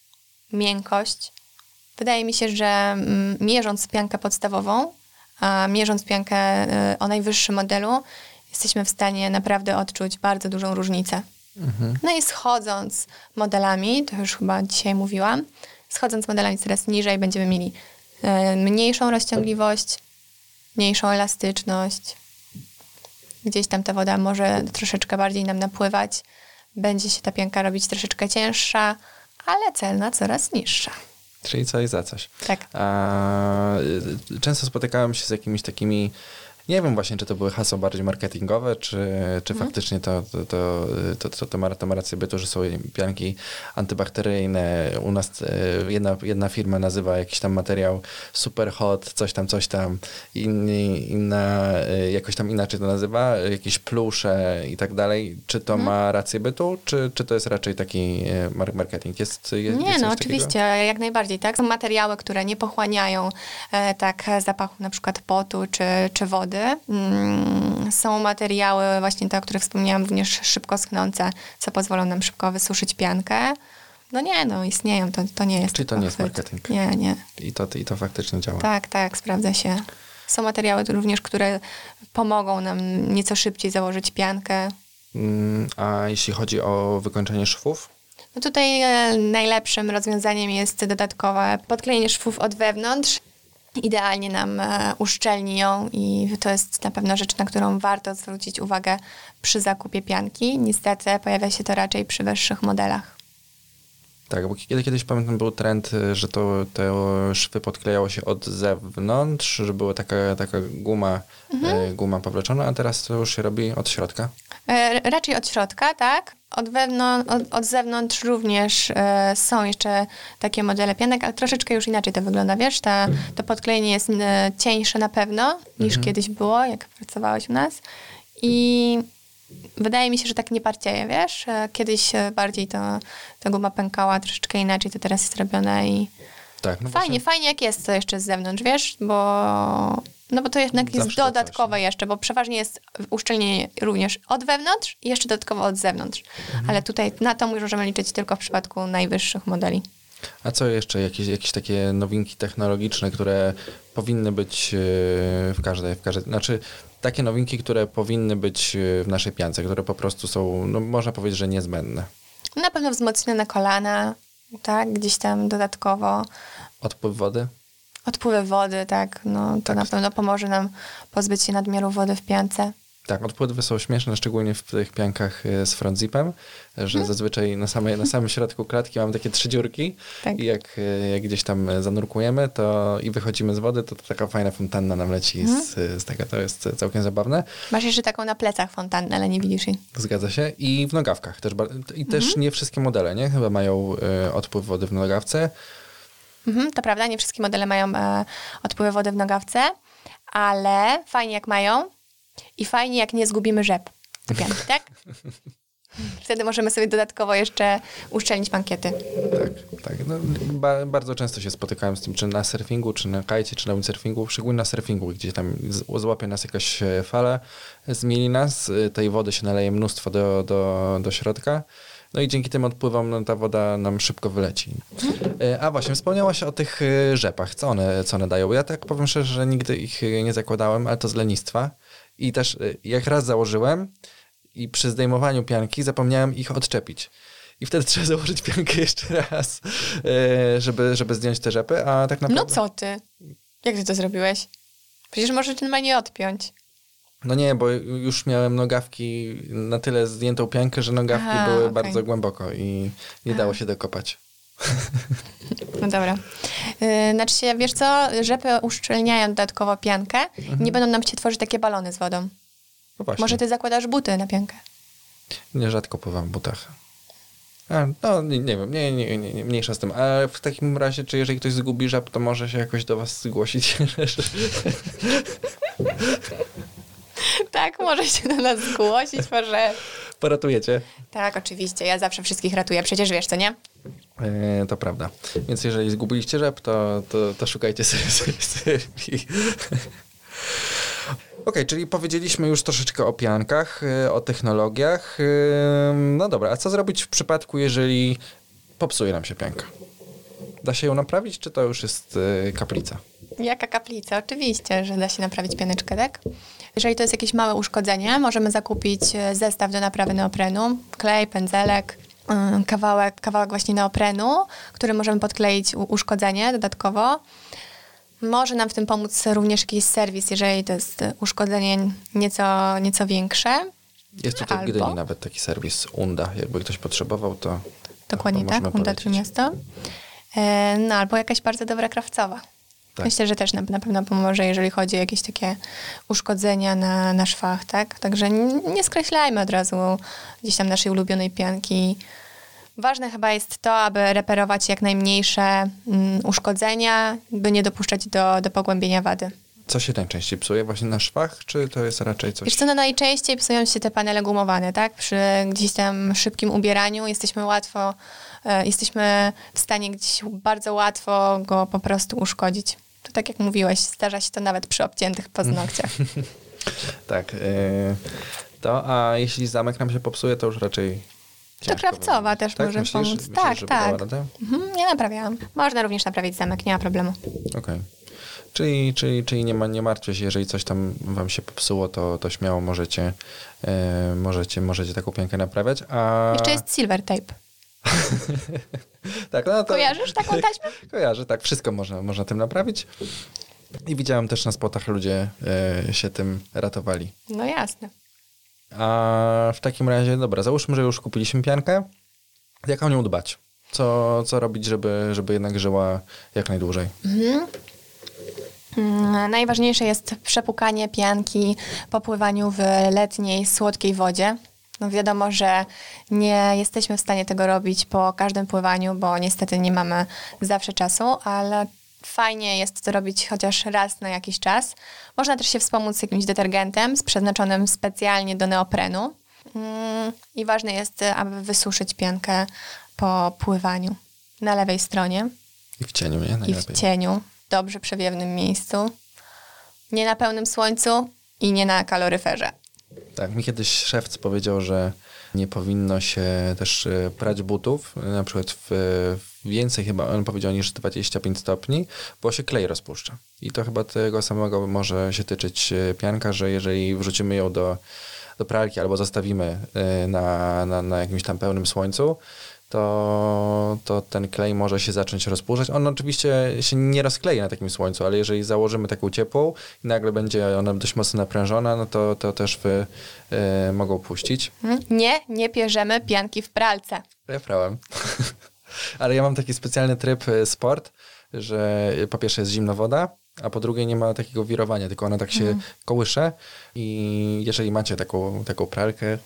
miękkość, Wydaje mi się, że mm, mierząc piankę podstawową, mierząc piankę y, o najwyższym modelu, jesteśmy w stanie naprawdę odczuć bardzo dużą różnicę. No i schodząc modelami, to już chyba dzisiaj mówiłam, schodząc modelami coraz niżej będziemy mieli y, mniejszą rozciągliwość, mniejszą elastyczność. Gdzieś tam ta woda może troszeczkę bardziej nam napływać. Będzie się ta pianka robić troszeczkę cięższa, ale celna coraz niższa. Czyli coś za coś. Tak. Y, często spotykałem się z jakimiś takimi, nie wiem właśnie, czy to były hasła bardziej marketingowe, czy, czy Mhm. faktycznie to, to, to, to, to, to, ma, to ma rację bytu, że są pianki antybakteryjne. U nas y, jedna, jedna firma nazywa jakiś tam materiał super hot, coś tam, coś tam. Inni, inna y, jakoś tam inaczej to nazywa, jakieś plusze i tak dalej. Czy to Mhm. ma rację bytu, czy, czy to jest raczej taki mar- marketing? Jest, jest Nie, jest no coś takiego? oczywiście, jak najbardziej, tak? Są materiały, które nie pochłaniają e, tak e, zapachu na przykład potu czy, czy wody. Mm, są materiały właśnie te, o których wspomniałam, również szybko schnące, co pozwolą nam szybko wysuszyć piankę. No nie, no istnieją, to, to nie jest Czyli to nie jest marketing. Nie, nie. I to, I to faktycznie działa. Tak, tak, sprawdza się. Są materiały również, które pomogą nam nieco szybciej założyć piankę. Mm, A jeśli chodzi o wykończenie szwów? No tutaj e, najlepszym rozwiązaniem jest dodatkowe podklejenie szwów od wewnątrz. Idealnie nam e, uszczelni ją i to jest na pewno rzecz, na którą warto zwrócić uwagę przy zakupie pianki. Niestety pojawia się to raczej przy wyższych modelach. Tak, bo kiedy, kiedyś pamiętam był trend, y, że to te szwy podklejało się od zewnątrz, że była taka, taka guma, y, guma powleczona, a teraz to już się robi od środka. E, raczej od środka, tak? Od, wewnątrz, od, od zewnątrz również e, są jeszcze takie modele pianek, ale troszeczkę już inaczej to wygląda, wiesz? Ta, to podklejenie jest cieńsze na pewno niż kiedyś było, jak pracowałeś u nas. I wydaje mi się, że tak nie parcieje, wiesz? E, Kiedyś e, bardziej to, ta guma pękała troszeczkę inaczej, to teraz jest robione i Tak, no Fajnie, właśnie. fajnie jak jest to jeszcze z zewnątrz, wiesz, bo... No bo to jednak jest Zawsze to coś, dodatkowe jeszcze, bo przeważnie jest uszczelnienie również od wewnątrz i jeszcze dodatkowo od zewnątrz. Mhm. Ale tutaj na to możemy liczyć tylko w przypadku najwyższych modeli. A co jeszcze? Jakieś, jakieś takie nowinki technologiczne, które powinny być e, w każdej, w każdej, znaczy takie nowinki, które powinny być e, w naszej piance, które po prostu są, no można powiedzieć, że niezbędne. Na pewno wzmocnione kolana, tak, gdzieś tam dodatkowo. Odpływ wody? Odpływy wody, tak, no to Tak. na pewno pomoże nam pozbyć się nadmiaru wody w piance. Tak, odpływy są śmieszne, szczególnie w tych piankach e, z front zipem, że zazwyczaj na, samej, na samym środku klatki mamy takie trzy dziurki Tak. i jak, e, jak gdzieś tam e, zanurkujemy to i wychodzimy z wody, to, to taka fajna fontanna nam leci z, z tego. To jest całkiem zabawne. Masz jeszcze taką na plecach fontannę, ale nie widzisz jej. Zgadza się. I w nogawkach też. I też nie wszystkie modele, nie? Chyba mają e, odpływ wody w nogawce. Mhm, to prawda, nie wszystkie modele mają e, odpływy wody w nogawce, ale fajnie jak mają i fajnie jak nie zgubimy rzep do pianki, (laughs) tak? Wtedy możemy sobie dodatkowo jeszcze uszczelnić mankiety. Tak, tak. No, ba, bardzo często się spotykałem z tym, czy na surfingu, czy na kajcie, czy na windsurfingu, szczególnie na surfingu, gdzie tam złapie nas jakaś e, fala, zmieni nas, e, tej wody się naleje mnóstwo do, do, do środka. No i dzięki tym odpływom no, ta woda nam szybko wyleci. E, A właśnie, wspomniałaś o tych rzepach. Co one, co one dają? Ja tak powiem szczerze, że nigdy ich nie zakładałem, ale to z lenistwa. I też e, jak raz założyłem i przy zdejmowaniu pianki zapomniałem ich odczepić. I wtedy (laughs) trzeba założyć piankę jeszcze raz, e, żeby, żeby zdjąć te rzepy, a tak naprawdę... No co ty? Jak ty to zrobiłeś? Przecież możesz normalnie odpiąć. No nie, bo już miałem nogawki na tyle zdjętą piankę, że nogawki Aha, były okej. bardzo głęboko i nie dało się dokopać. No dobra. Yy, znaczy się, wiesz co, rzepy uszczelniają dodatkowo piankę i nie będą nam się tworzyć takie balony z wodą. No Może ty zakładasz buty na piankę. nierzadko pływam w butach. A, no nie, nie wiem, nie, nie, nie, nie, mniejsza z tym. A w takim razie, czy jeżeli ktoś zgubi żab, to może się jakoś do was zgłosić? (laughs) Tak, może się do nas zgłosić, może... Poratujecie? Tak, oczywiście. Ja zawsze wszystkich ratuję. Przecież wiesz, co nie? E, to prawda. Więc jeżeli zgubiliście rzep, to, to, to szukajcie Sylwii. (laughs) Okej, czyli powiedzieliśmy już troszeczkę o piankach, e, o technologiach. E, No dobra, a co zrobić w przypadku, jeżeli popsuje nam się pianka? Da się ją naprawić, czy to już jest kaplica? Jaka kaplica? Oczywiście, że da się naprawić pianeczkę, tak? Jeżeli to jest jakieś małe uszkodzenie, możemy zakupić zestaw do naprawy neoprenu, klej, pędzelek, kawałek, kawałek właśnie neoprenu, który możemy podkleić uszkodzenie dodatkowo. Może nam w tym pomóc również jakiś serwis, jeżeli to jest uszkodzenie nieco, nieco większe. Jest tutaj Albo- w Gdyni nawet taki serwis UNDA. Jakby ktoś potrzebował, to Dokładnie tak, polecić. Trójmiasto. E, No albo jakaś bardzo dobra krawcowa. Tak. Myślę, że też na, na pewno pomoże, jeżeli chodzi o jakieś takie uszkodzenia na, na szwach, tak? Także nie skreślajmy od razu gdzieś tam naszej ulubionej pianki. Ważne chyba jest to, aby reperować jak najmniejsze mm, uszkodzenia, by nie dopuszczać do, do pogłębienia wady. Co się najczęściej psuje? Właśnie na szwach, czy to jest raczej coś... Wiesz co, no najczęściej psują się te panele gumowane, tak? Przy gdzieś tam szybkim ubieraniu jesteśmy łatwo, e, jesteśmy w stanie gdzieś bardzo łatwo go po prostu uszkodzić. To tak jak mówiłeś, zdarza się to nawet przy obciętych paznokciach. (laughs) Tak. e, to, a jeśli zamek nam się popsuje, to już raczej. To krawcowa też tak? może Myślisz? pomóc. Myślisz, Tak, tak. Mhm, ja naprawiałam. Można również naprawić zamek, nie ma problemu. Okej. Czyli, czyli, czyli nie, ma, nie martwcie się, jeżeli coś tam wam się popsuło, to, to śmiało możecie, e, możecie, możecie taką piankę naprawiać. A... Jeszcze jest silver tape. (laughs) tak, no to... Kojarzysz taką (laughs) taśmę? Kojarzę, tak. Wszystko można, można tym naprawić. I widziałem też na spotach ludzie e, się tym ratowali. No jasne. A w takim razie, dobra, załóżmy, że już kupiliśmy piankę. Jak o nią dbać? Co, co robić, żeby, żeby jednak żyła jak najdłużej? Mm, Najważniejsze jest przepukanie pianki po pływaniu w letniej, słodkiej wodzie. No wiadomo, że nie jesteśmy w stanie tego robić po każdym pływaniu, bo niestety nie mamy zawsze czasu, ale fajnie jest to robić chociaż raz na jakiś czas. Można też się wspomóc jakimś detergentem przeznaczonym specjalnie do neoprenu. Mm, I ważne jest, aby wysuszyć piankę po pływaniu na lewej stronie. I w cieniu, nie? i Najlepiej. w cieniu, dobrze przewiewnym miejscu. Nie na pełnym słońcu i nie na kaloryferze. Tak, mi kiedyś szewc powiedział, że nie powinno się też e, prać butów, na przykład w, w więcej chyba, on powiedział niż 25 stopni, bo się klej rozpuszcza. I to chyba tego samego może się tyczyć e, pianka, że jeżeli wrzucimy ją do, do pralki albo zostawimy e, na, na, na jakimś tam pełnym słońcu, to, to ten klej może się zacząć rozpuszczać. On oczywiście się nie rozklei na takim słońcu, ale jeżeli założymy taką ciepłą i nagle będzie ona dość mocno naprężona, no to, to też wy, e, mogą puścić. Mhm. Nie, nie pierzemy pianki w pralce. Ja prałem. (laughs) ale ja mam taki specjalny tryb e, sport, że po pierwsze jest zimna woda, a po drugie nie ma takiego wirowania, tylko ona tak się kołysze i jeżeli macie taką, taką pralkę,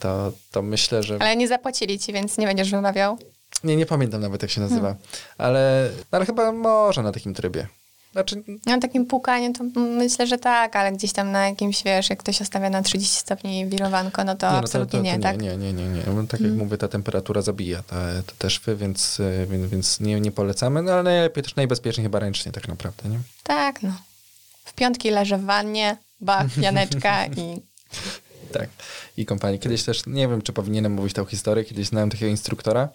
to, to myślę, że... Ale nie zapłacili ci, więc nie będziesz wymawiał. Nie, nie pamiętam nawet jak się nazywa, ale, ale chyba może na takim trybie. Znaczy, Na takim pukaniu to myślę, że tak, ale gdzieś tam na jakimś, wiesz, jak ktoś ostawia na 30 stopni wirowanko, no to nie, no absolutnie nie, tak? Nie, nie, nie, nie. No, Tak jak mówię, ta temperatura zabija te, te, te szwy, więc, y, więc, więc nie, nie polecamy, no ale najlepiej też najbezpieczniej chyba ręcznie tak naprawdę, nie? Tak, no. W piątki leżę w wannie, bach, pianeczka i (laughs) Tak. I kompanii. Kiedyś też, nie wiem, czy powinienem mówić tą historię, kiedyś znałem takiego instruktora.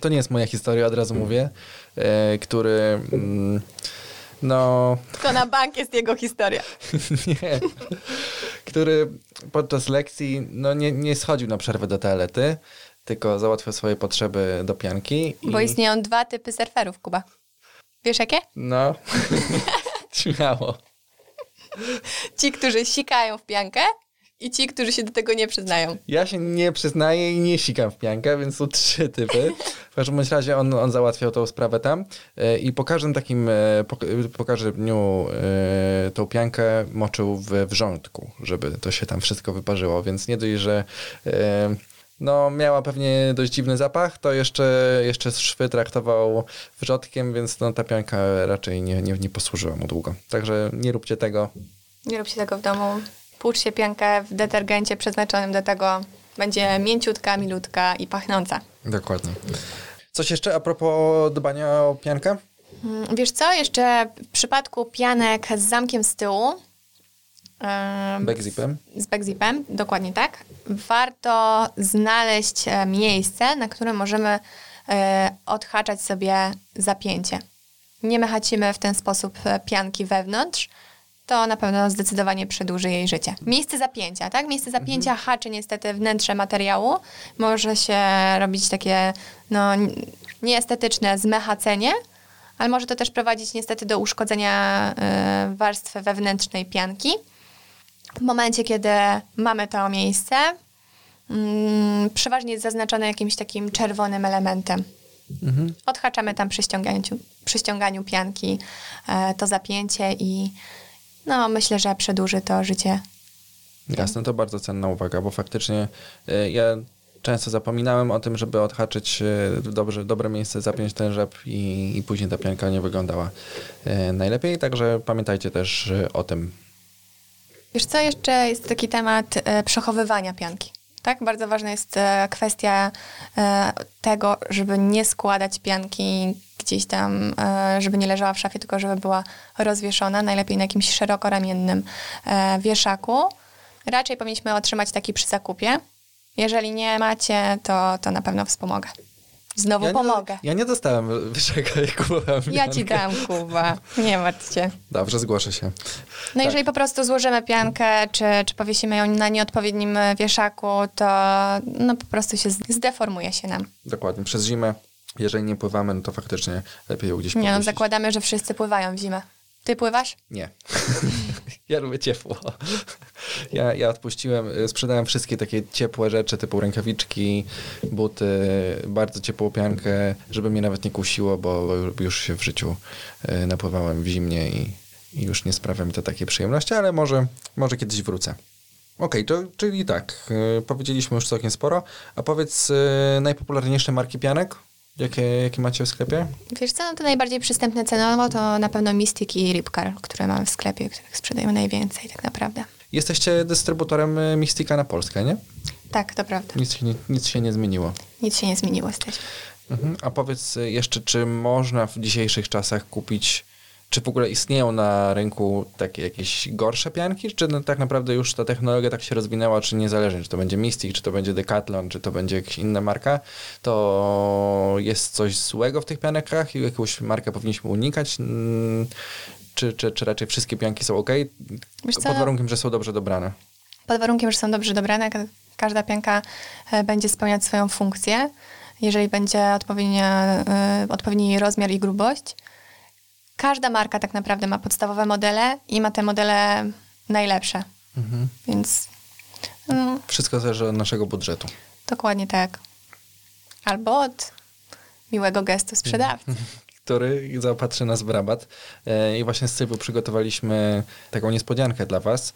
To nie jest moja historia, od razu mówię, e, który, mm, no, to na bank jest jego historia. (laughs) nie, który podczas lekcji, no nie, nie schodził na przerwę do toalety, tylko załatwiał swoje potrzeby do pianki. I, Bo istnieją dwa typy surferów, Kuba. Wiesz jakie? No, (laughs) śmiało. Ci, którzy sikają w piankę i ci, którzy się do tego nie przyznają. Ja się nie przyznaję i nie sikam w piankę, więc są trzy typy. W każdym bądź razie on, on załatwiał tą sprawę tam e, i po każdym takim, e, po, po każdym dniu e, tą piankę moczył w wrzątku, żeby to się tam wszystko wyparzyło, więc nie dość, że no, miała pewnie dość dziwny zapach, to jeszcze, jeszcze szwy traktował wrzodkiem, więc no, ta pianka raczej nie, nie, nie posłużyła mu długo. Także nie róbcie tego. Nie róbcie tego w domu. Płuczcie piankę w detergencie przeznaczonym do tego. Będzie mięciutka, milutka i pachnąca. Dokładnie. Coś jeszcze a propos dbania o piankę? Mm, Wiesz co, jeszcze w przypadku pianek z zamkiem z tyłu, em, Backzipem? z backzipem, dokładnie tak, warto znaleźć e, miejsce, na którym możemy e, odhaczać sobie zapięcie. Nie mechacimy w ten sposób e, pianki wewnątrz, to na pewno zdecydowanie przedłuży jej życie. Miejsce zapięcia, tak? Miejsce zapięcia haczy niestety wnętrze materiału. Może się robić takie no, nieestetyczne zmechacenie, ale może to też prowadzić niestety do uszkodzenia e, warstwy wewnętrznej pianki. W momencie, kiedy mamy to miejsce, mm, przeważnie jest zaznaczone jakimś takim czerwonym elementem. Odhaczamy tam przy ściąganiu, przy ściąganiu pianki e, to zapięcie i no, myślę, że przedłuży to życie. Jasne, to bardzo cenna uwaga, bo faktycznie y, ja często zapominałem o tym, żeby odhaczyć y, dobrze, dobre miejsce, zapiąć ten rzep i, i później ta pianka nie wyglądała y, najlepiej, także pamiętajcie też o tym. Wiesz co, jeszcze jest taki temat e, przechowywania pianki. Tak, bardzo ważna jest e, kwestia e, tego, żeby nie składać pianki gdzieś tam, e, żeby nie leżała w szafie, tylko żeby była rozwieszona, najlepiej na jakimś szerokoramiennym wieszaku. Raczej powinniśmy otrzymać taki przy zakupie. Jeżeli nie macie, to, to na pewno wspomogę. Znowu ja pomogę. Nie, ja nie dostałem (laughs) jak kupowałem Ja ci dam, Kuba. Nie martw się. Dobrze, zgłoszę się. No jeżeli po prostu złożymy piankę, czy, czy powiesimy ją na nieodpowiednim e, wieszaku, to no po prostu się zdeformuje się nam. Dokładnie, przez zimę, jeżeli nie pływamy, no to faktycznie lepiej ją gdzieś Nie no, zakładamy, że wszyscy pływają w zimę. Ty pływasz? Nie. (laughs) ja lubię ciepło. ja, ja odpuściłem, y, sprzedałem wszystkie takie ciepłe rzeczy, typu rękawiczki, buty, bardzo ciepłą piankę, żeby mnie nawet nie kusiło, bo już się w życiu y, napływałem w zimnie i, i już nie sprawia mi to takiej przyjemności, ale może, może kiedyś wrócę. Okej, to czyli tak, y, powiedzieliśmy już całkiem sporo, a powiedz najpopularniejsze marki pianek, jakie, jakie macie w sklepie? Wiesz co, no to najbardziej przystępne cenowo to na pewno Mystic i Ripcar, które mamy w sklepie, których sprzedajemy najwięcej tak naprawdę. Jesteście dystrybutorem y, Mystika na Polskę, nie? Tak, to prawda. Nic się nie, nic się nie zmieniło. Nic się nie zmieniło, jesteśmy. Mhm. A powiedz jeszcze, czy można w dzisiejszych czasach kupić, czy w ogóle istnieją na rynku takie jakieś gorsze pianki, czy no, tak naprawdę już ta technologia tak się rozwinęła, czy niezależnie, czy to będzie Mystic, czy to będzie Decathlon, czy to będzie jakaś inna marka, to jest coś złego w tych piankach i jakąś markę powinniśmy unikać, mm, czy, czy, czy raczej wszystkie pianki są ok, pod warunkiem, że są dobrze dobrane. Pod warunkiem, że są dobrze dobrane, ka- każda pianka e, będzie spełniać swoją funkcję. Jeżeli będzie odpowiednia, e, odpowiedni rozmiar i grubość. Każda marka tak naprawdę ma podstawowe modele i ma te modele najlepsze. Mhm. Więc mm, Wszystko zależy od naszego budżetu. dokładnie tak. Albo od miłego gestu sprzedawcy. (laughs) który zaopatrzy nas w rabat. E, I właśnie z Sylwią przygotowaliśmy taką niespodziankę dla Was,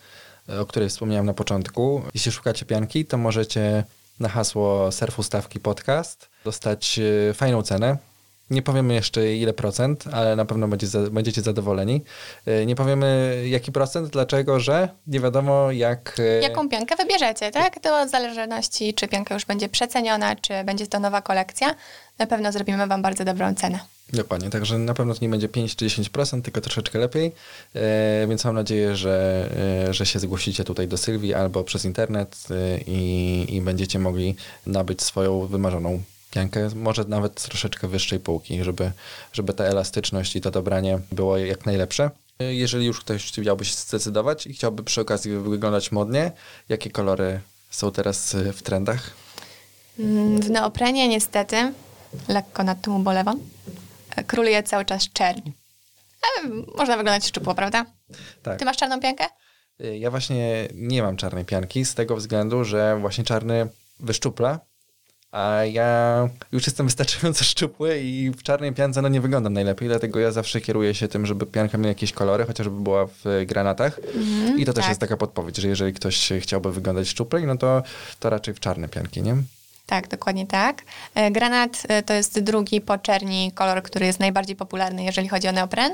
e, o której wspomniałem na początku. Jeśli szukacie pianki, to możecie na hasło Surf Ustawki Podcast dostać e, fajną cenę. Nie powiemy jeszcze ile procent, ale na pewno będzie będziecie zadowoleni. E, Nie powiemy jaki procent, dlaczego, że nie wiadomo jak... e, Jaką piankę wybierzecie, tak? To w zależności, czy pianka już będzie przeceniona, czy będzie to nowa kolekcja. Na pewno zrobimy Wam bardzo dobrą cenę. Dokładnie, także na pewno to nie będzie 5 czy 10%, tylko troszeczkę lepiej, e, więc mam nadzieję, że, że się zgłosicie tutaj do Sylwii albo przez internet i, i będziecie mogli nabyć swoją wymarzoną piankę, może nawet troszeczkę wyższej półki, żeby, żeby ta elastyczność i to dobranie było jak najlepsze. Jeżeli już ktoś miałby się zdecydować i chciałby przy okazji wyglądać modnie, jakie kolory są teraz e, w trendach? Mm, W neoprenie niestety, lekko nad tym ubolewam, e, króluje cały czas czerń. E, Można wyglądać szczupło, prawda? Tak. Ty masz czarną piankę? Y, Ja właśnie nie mam czarnej pianki z tego względu, że właśnie czarny wyszczupla, a ja już jestem wystarczająco (laughs) szczupły i w czarnej piance no nie wyglądam najlepiej, dlatego ja zawsze kieruję się tym, żeby pianka miała jakieś kolory, chociażby była w granatach. I to też tak. jest taka podpowiedź, że jeżeli ktoś chciałby wyglądać szczuplej, no to, to raczej w czarne pianki, nie? Tak, dokładnie tak. E, Granat e, to jest drugi po czerni kolor, który jest najbardziej popularny, jeżeli chodzi o neopren.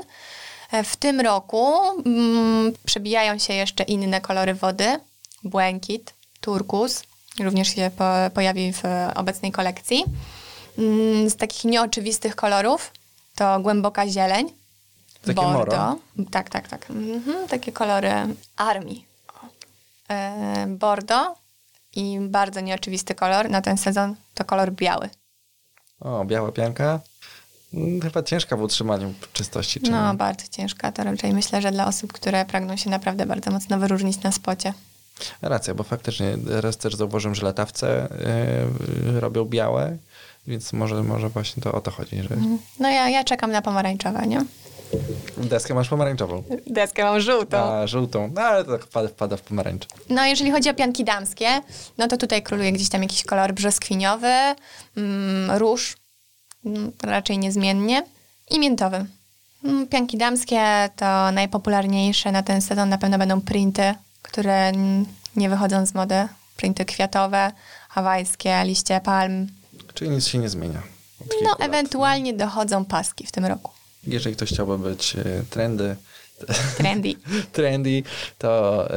E, W tym roku mm, przebijają się jeszcze inne kolory wody. Błękit, turkus, również się po, pojawi w obecnej kolekcji. Mm, Z takich nieoczywistych kolorów to głęboka zieleń, Takie bordo. moro. Tak, tak, tak. Mhm, takie kolory armii. E, bordo i bardzo nieoczywisty kolor na ten sezon to kolor biały. O, biała pianka. Mm, Chyba ciężka w utrzymaniu czystości. Czy No, bardzo ciężka. To raczej myślę, że dla osób, które pragną się naprawdę bardzo mocno wyróżnić na spocie. Racja, bo faktycznie teraz też zauważyłem, że latawce y, robią białe, więc może, może właśnie to o to chodzi, że No ja, ja czekam na pomarańczowe, nie? deskę masz pomarańczową, Deskę mam żółtą. a żółtą, no ale to tak wpada, wpada w pomarańcz. No, jeżeli chodzi o pianki damskie, no to tutaj króluje gdzieś tam jakiś kolor brzoskwiniowy, mm, róż, mm, raczej niezmiennie, i miętowy. Mm, Pianki damskie to najpopularniejsze na ten sezon na pewno będą printy, które nie wychodzą z mody. Printy kwiatowe, hawajskie, liście palm. Czyli nic się nie zmienia. No, lat. ewentualnie dochodzą paski w tym roku. Jeżeli ktoś chciałby być y, trendy, (laughs) Trendy. trendy, to,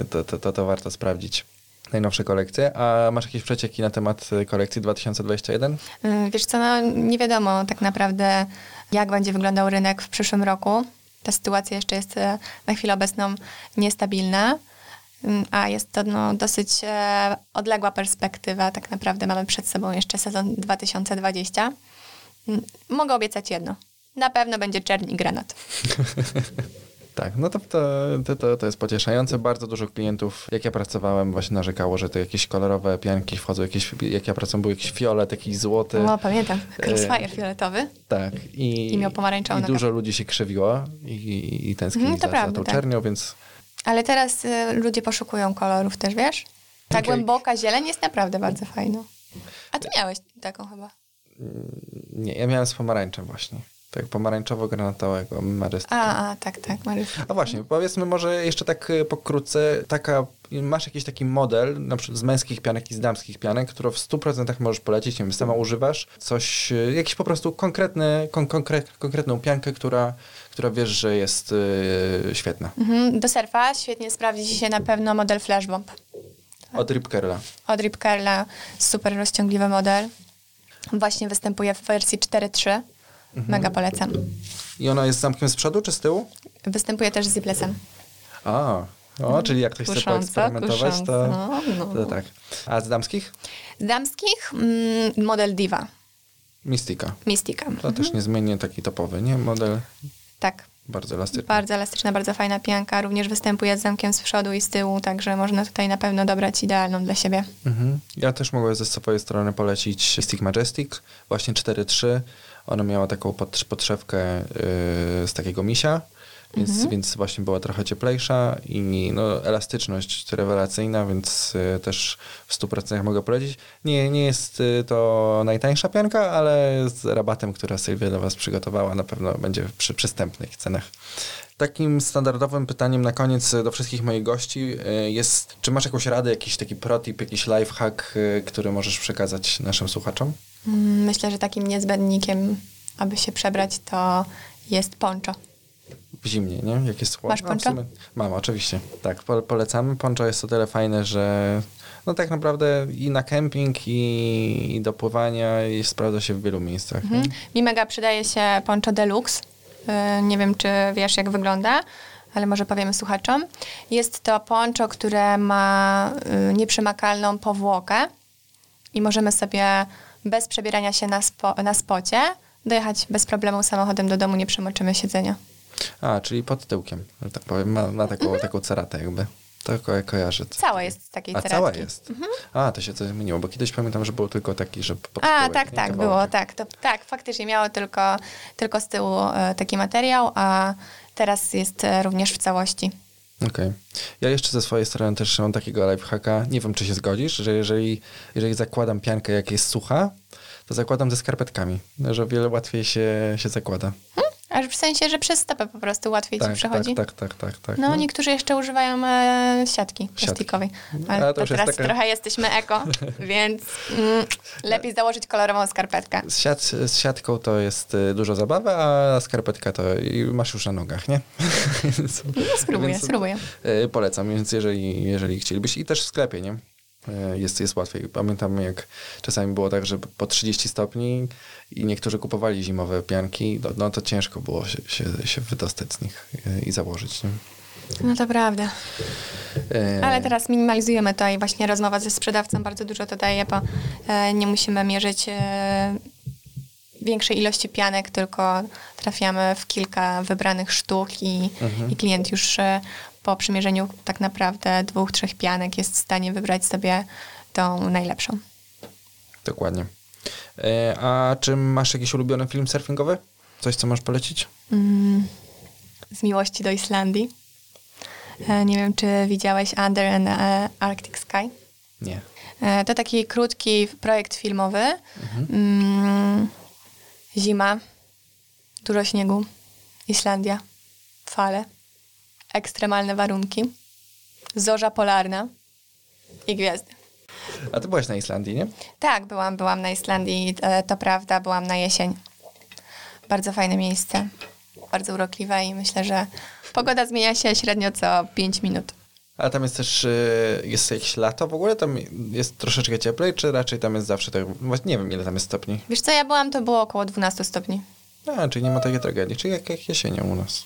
y, to, to, to, to warto sprawdzić najnowsze kolekcje. A masz jakieś przecieki na temat y, kolekcji 2021? Y, Wiesz co, no, nie wiadomo tak naprawdę, jak będzie wyglądał rynek w przyszłym roku. Ta sytuacja jeszcze jest e, na chwilę obecną niestabilna, a jest to no, dosyć e, odległa perspektywa. Tak naprawdę mamy przed sobą jeszcze sezon 2020. Mm, Mogę obiecać jedno. Na pewno będzie czerń i granat. (laughs) Tak, no to, to, to, to, jest pocieszające. Bardzo dużo klientów, jak ja pracowałem, właśnie narzekało, że to jakieś kolorowe pianki wchodzą, jakieś, jak ja pracowałem, był jakiś fiolet, jakiś złoty. No, pamiętam. Crossfire fioletowy. Tak. I, I miał pomarańczową I dużo ludzi się krzywiło i, i tęsknili to za, prawda, za tą tak. czernią, więc Ale teraz y, ludzie poszukują kolorów też, wiesz? Ta Okej. głęboka zieleń jest naprawdę bardzo fajna. A ty miałeś taką chyba. nie, ja miałem z pomarańczem właśnie. Tak pomarańczowo-granatowego, marysty. A, a tak, tak, Mariusz. A właśnie, powiedzmy może jeszcze tak e, pokrótce, taka, masz jakiś taki model, na przykład z męskich pianek i z damskich pianek, którą w 100% możesz polecić, nie wiem, sama używasz, coś, e, jakiś po prostu konkretny, kon, konkret, konkretną piankę, która, która wiesz, że jest e, świetna. Mhm. Do surfa świetnie sprawdzi się na pewno model Flashbomb. Od Rip Curla. Od Rip Curla super rozciągliwy model. Właśnie występuje w wersji 4.3. Mega polecam. I ona jest z zamkiem z przodu czy z tyłu? Występuje też z ziplesem. A, o, czyli jak ktoś chce Kusząco, poeksperymentować, to, kusząco, no. to tak. A z damskich? Z damskich mm, model Diva, Mystika. Mystica. To też niezmiennie taki topowy, nie? Model Tak. bardzo elastyczny. Bardzo elastyczna, bardzo fajna pianka. Również występuje z zamkiem z przodu i z tyłu, także można tutaj na pewno dobrać idealną dla siebie. Mhm. Ja też mogę ze swojej strony polecić Stick Majestic, właśnie 4.3. Ona miała taką pod, podszewkę yy, z takiego misia, więc, więc właśnie była trochę cieplejsza i no, elastyczność rewelacyjna, więc yy, też w 100% mogę polecić. Nie, nie jest yy, to najtańsza pianka, ale z rabatem, która Sylwia dla Was przygotowała, na pewno będzie przy przystępnych cenach. Takim standardowym pytaniem na koniec do wszystkich moich gości y, jest, czy masz jakąś radę, jakiś taki protip, jakiś lifehack, y, który możesz przekazać naszym słuchaczom? Mm, Myślę, że takim niezbędnikiem, aby się przebrać, to jest poncho. W zimnie, nie? Jak jest chłodno. Masz No, poncho? sumie Mam, oczywiście. Tak, po, polecamy. Poncho jest o tyle fajne, że no tak naprawdę i na kemping, i, i do pływania i sprawdza się w wielu miejscach. Mhm. Mi mega przydaje się poncho deluxe. Yy, Nie wiem, czy wiesz, jak wygląda, ale może powiemy słuchaczom. Jest to poncho, które ma yy, nieprzemakalną powłokę i możemy sobie bez przebierania się na, spo, na spocie dojechać bez problemu samochodem do domu, nie przemoczymy siedzenia. A, czyli pod tyłkiem, że tak powiem. Ma, ma taką, taką ceratę jakby. To ko kojarzę. Cała jest z takiej A ceratki. cała jest. A, to się coś zmieniło, bo kiedyś pamiętam, że był tylko taki, że pod A, tak, tak, Kawałek. było, tak. To, tak, faktycznie miało tylko, tylko z tyłu e, taki materiał, a teraz jest e, również w całości. Okej. Ja jeszcze ze swojej strony też mam takiego lifehacka. Nie wiem, czy się zgodzisz, że jeżeli, jeżeli zakładam piankę, jak jest sucha, to zakładam ze skarpetkami, że o wiele łatwiej się, się zakłada. Aż w sensie, że przez stopę po prostu łatwiej ci Tak, przechodzi. tak, tak, tak, tak, tak. No, niektórzy jeszcze używają e, siatki plastikowej. Ale Ale to to jest teraz taka- trochę jesteśmy eko, (laughs) więc mm, lepiej założyć kolorową skarpetkę. Z, siat, z siatką to jest y, dużo zabawy, a skarpetka to i masz już na nogach, nie? (laughs) No, spróbuję, więc, spróbuję. y, Polecam, więc jeżeli, jeżeli chcielibyś i też w sklepie, nie? Y, Jest, jest łatwiej. Pamiętam, jak czasami było tak, że po 30 stopni i niektórzy kupowali zimowe pianki, no, no to ciężko było się, się, się wydostać z nich y, i założyć. Nie? No to prawda. Y, Ale teraz minimalizujemy to i właśnie rozmowa ze sprzedawcą bardzo dużo to daje, bo e, nie musimy mierzyć e, większej ilości pianek, tylko trafiamy w kilka wybranych sztuk i, i klient już e, po przymierzeniu tak naprawdę dwóch, trzech pianek jest w stanie wybrać sobie tą najlepszą. Dokładnie. Y, A czy masz jakiś ulubiony film surfingowy? Coś, co możesz polecić? Mm, z miłości do Islandii. E, nie wiem, czy widziałeś Under an e, Arctic Sky? Nie. E, To taki krótki projekt filmowy. Mm, zima, dużo śniegu, Islandia, fale, ekstremalne warunki, zorza polarna i gwiazdy. A ty byłaś na Islandii, nie? Tak, byłam, byłam na Islandii, e, to prawda, byłam na jesień. Bardzo fajne miejsce, bardzo urokliwe i myślę, że pogoda zmienia się średnio co 5 minut. Ale tam jest też, y, jest jakieś lato w ogóle? Tam jest troszeczkę cieplej, czy raczej tam jest zawsze tak, właśnie nie wiem ile tam jest stopni. Wiesz co, ja byłam, to było około 12 stopni. A, czyli nie ma takiej tragedii, czyli jak, jak jesienią u nas.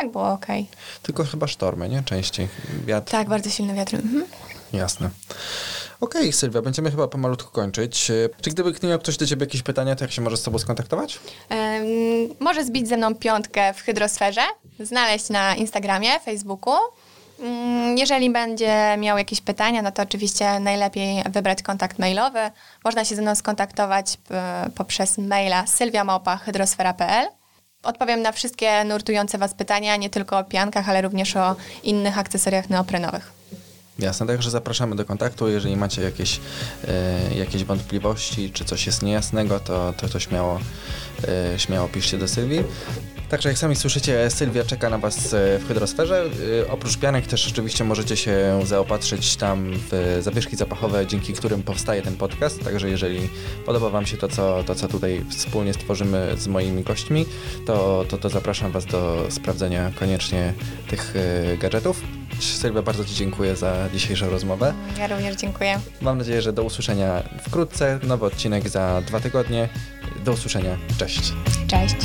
Tak, było okej. Tylko chyba sztormy, nie? Częściej. Wiatr. Tak, bardzo silne wiatry. Mhm. Jasne. Okej, Sylwia, będziemy chyba pomalutku kończyć. Czy gdyby miał ktoś do ciebie jakieś pytania, to jak się może z tobą skontaktować? Em, może zbić ze mną piątkę w hydrosferze, znaleźć na Instagramie, Facebooku. Mm, Jeżeli będzie miał jakieś pytania, no to oczywiście najlepiej wybrać kontakt mailowy. Można się ze mną skontaktować poprzez maila sylwiamałpa.hydrosfera.pl. Odpowiem na wszystkie nurtujące Was pytania, nie tylko o piankach, ale również o innych akcesoriach neoprenowych. Jasne, także zapraszamy do kontaktu. Jeżeli macie jakieś, e, jakieś wątpliwości, czy coś jest niejasnego, to, to, to śmiało, e, śmiało piszcie do Sylwii. Także jak sami słyszycie, Sylwia czeka na Was e, w hydrosferze. E, oprócz pianek też rzeczywiście możecie się zaopatrzyć tam w zawieszki zapachowe, dzięki którym powstaje ten podcast. Także jeżeli podoba Wam się to, co, to, co tutaj wspólnie stworzymy z moimi gośćmi, to, to, to zapraszam Was do sprawdzenia koniecznie tych e, gadżetów. Sylwia, bardzo Ci dziękuję za dzisiejszą rozmowę. Ja również dziękuję. Mam nadzieję, że do usłyszenia wkrótce. Nowy odcinek za dwa tygodnie. Do usłyszenia. Cześć. Cześć.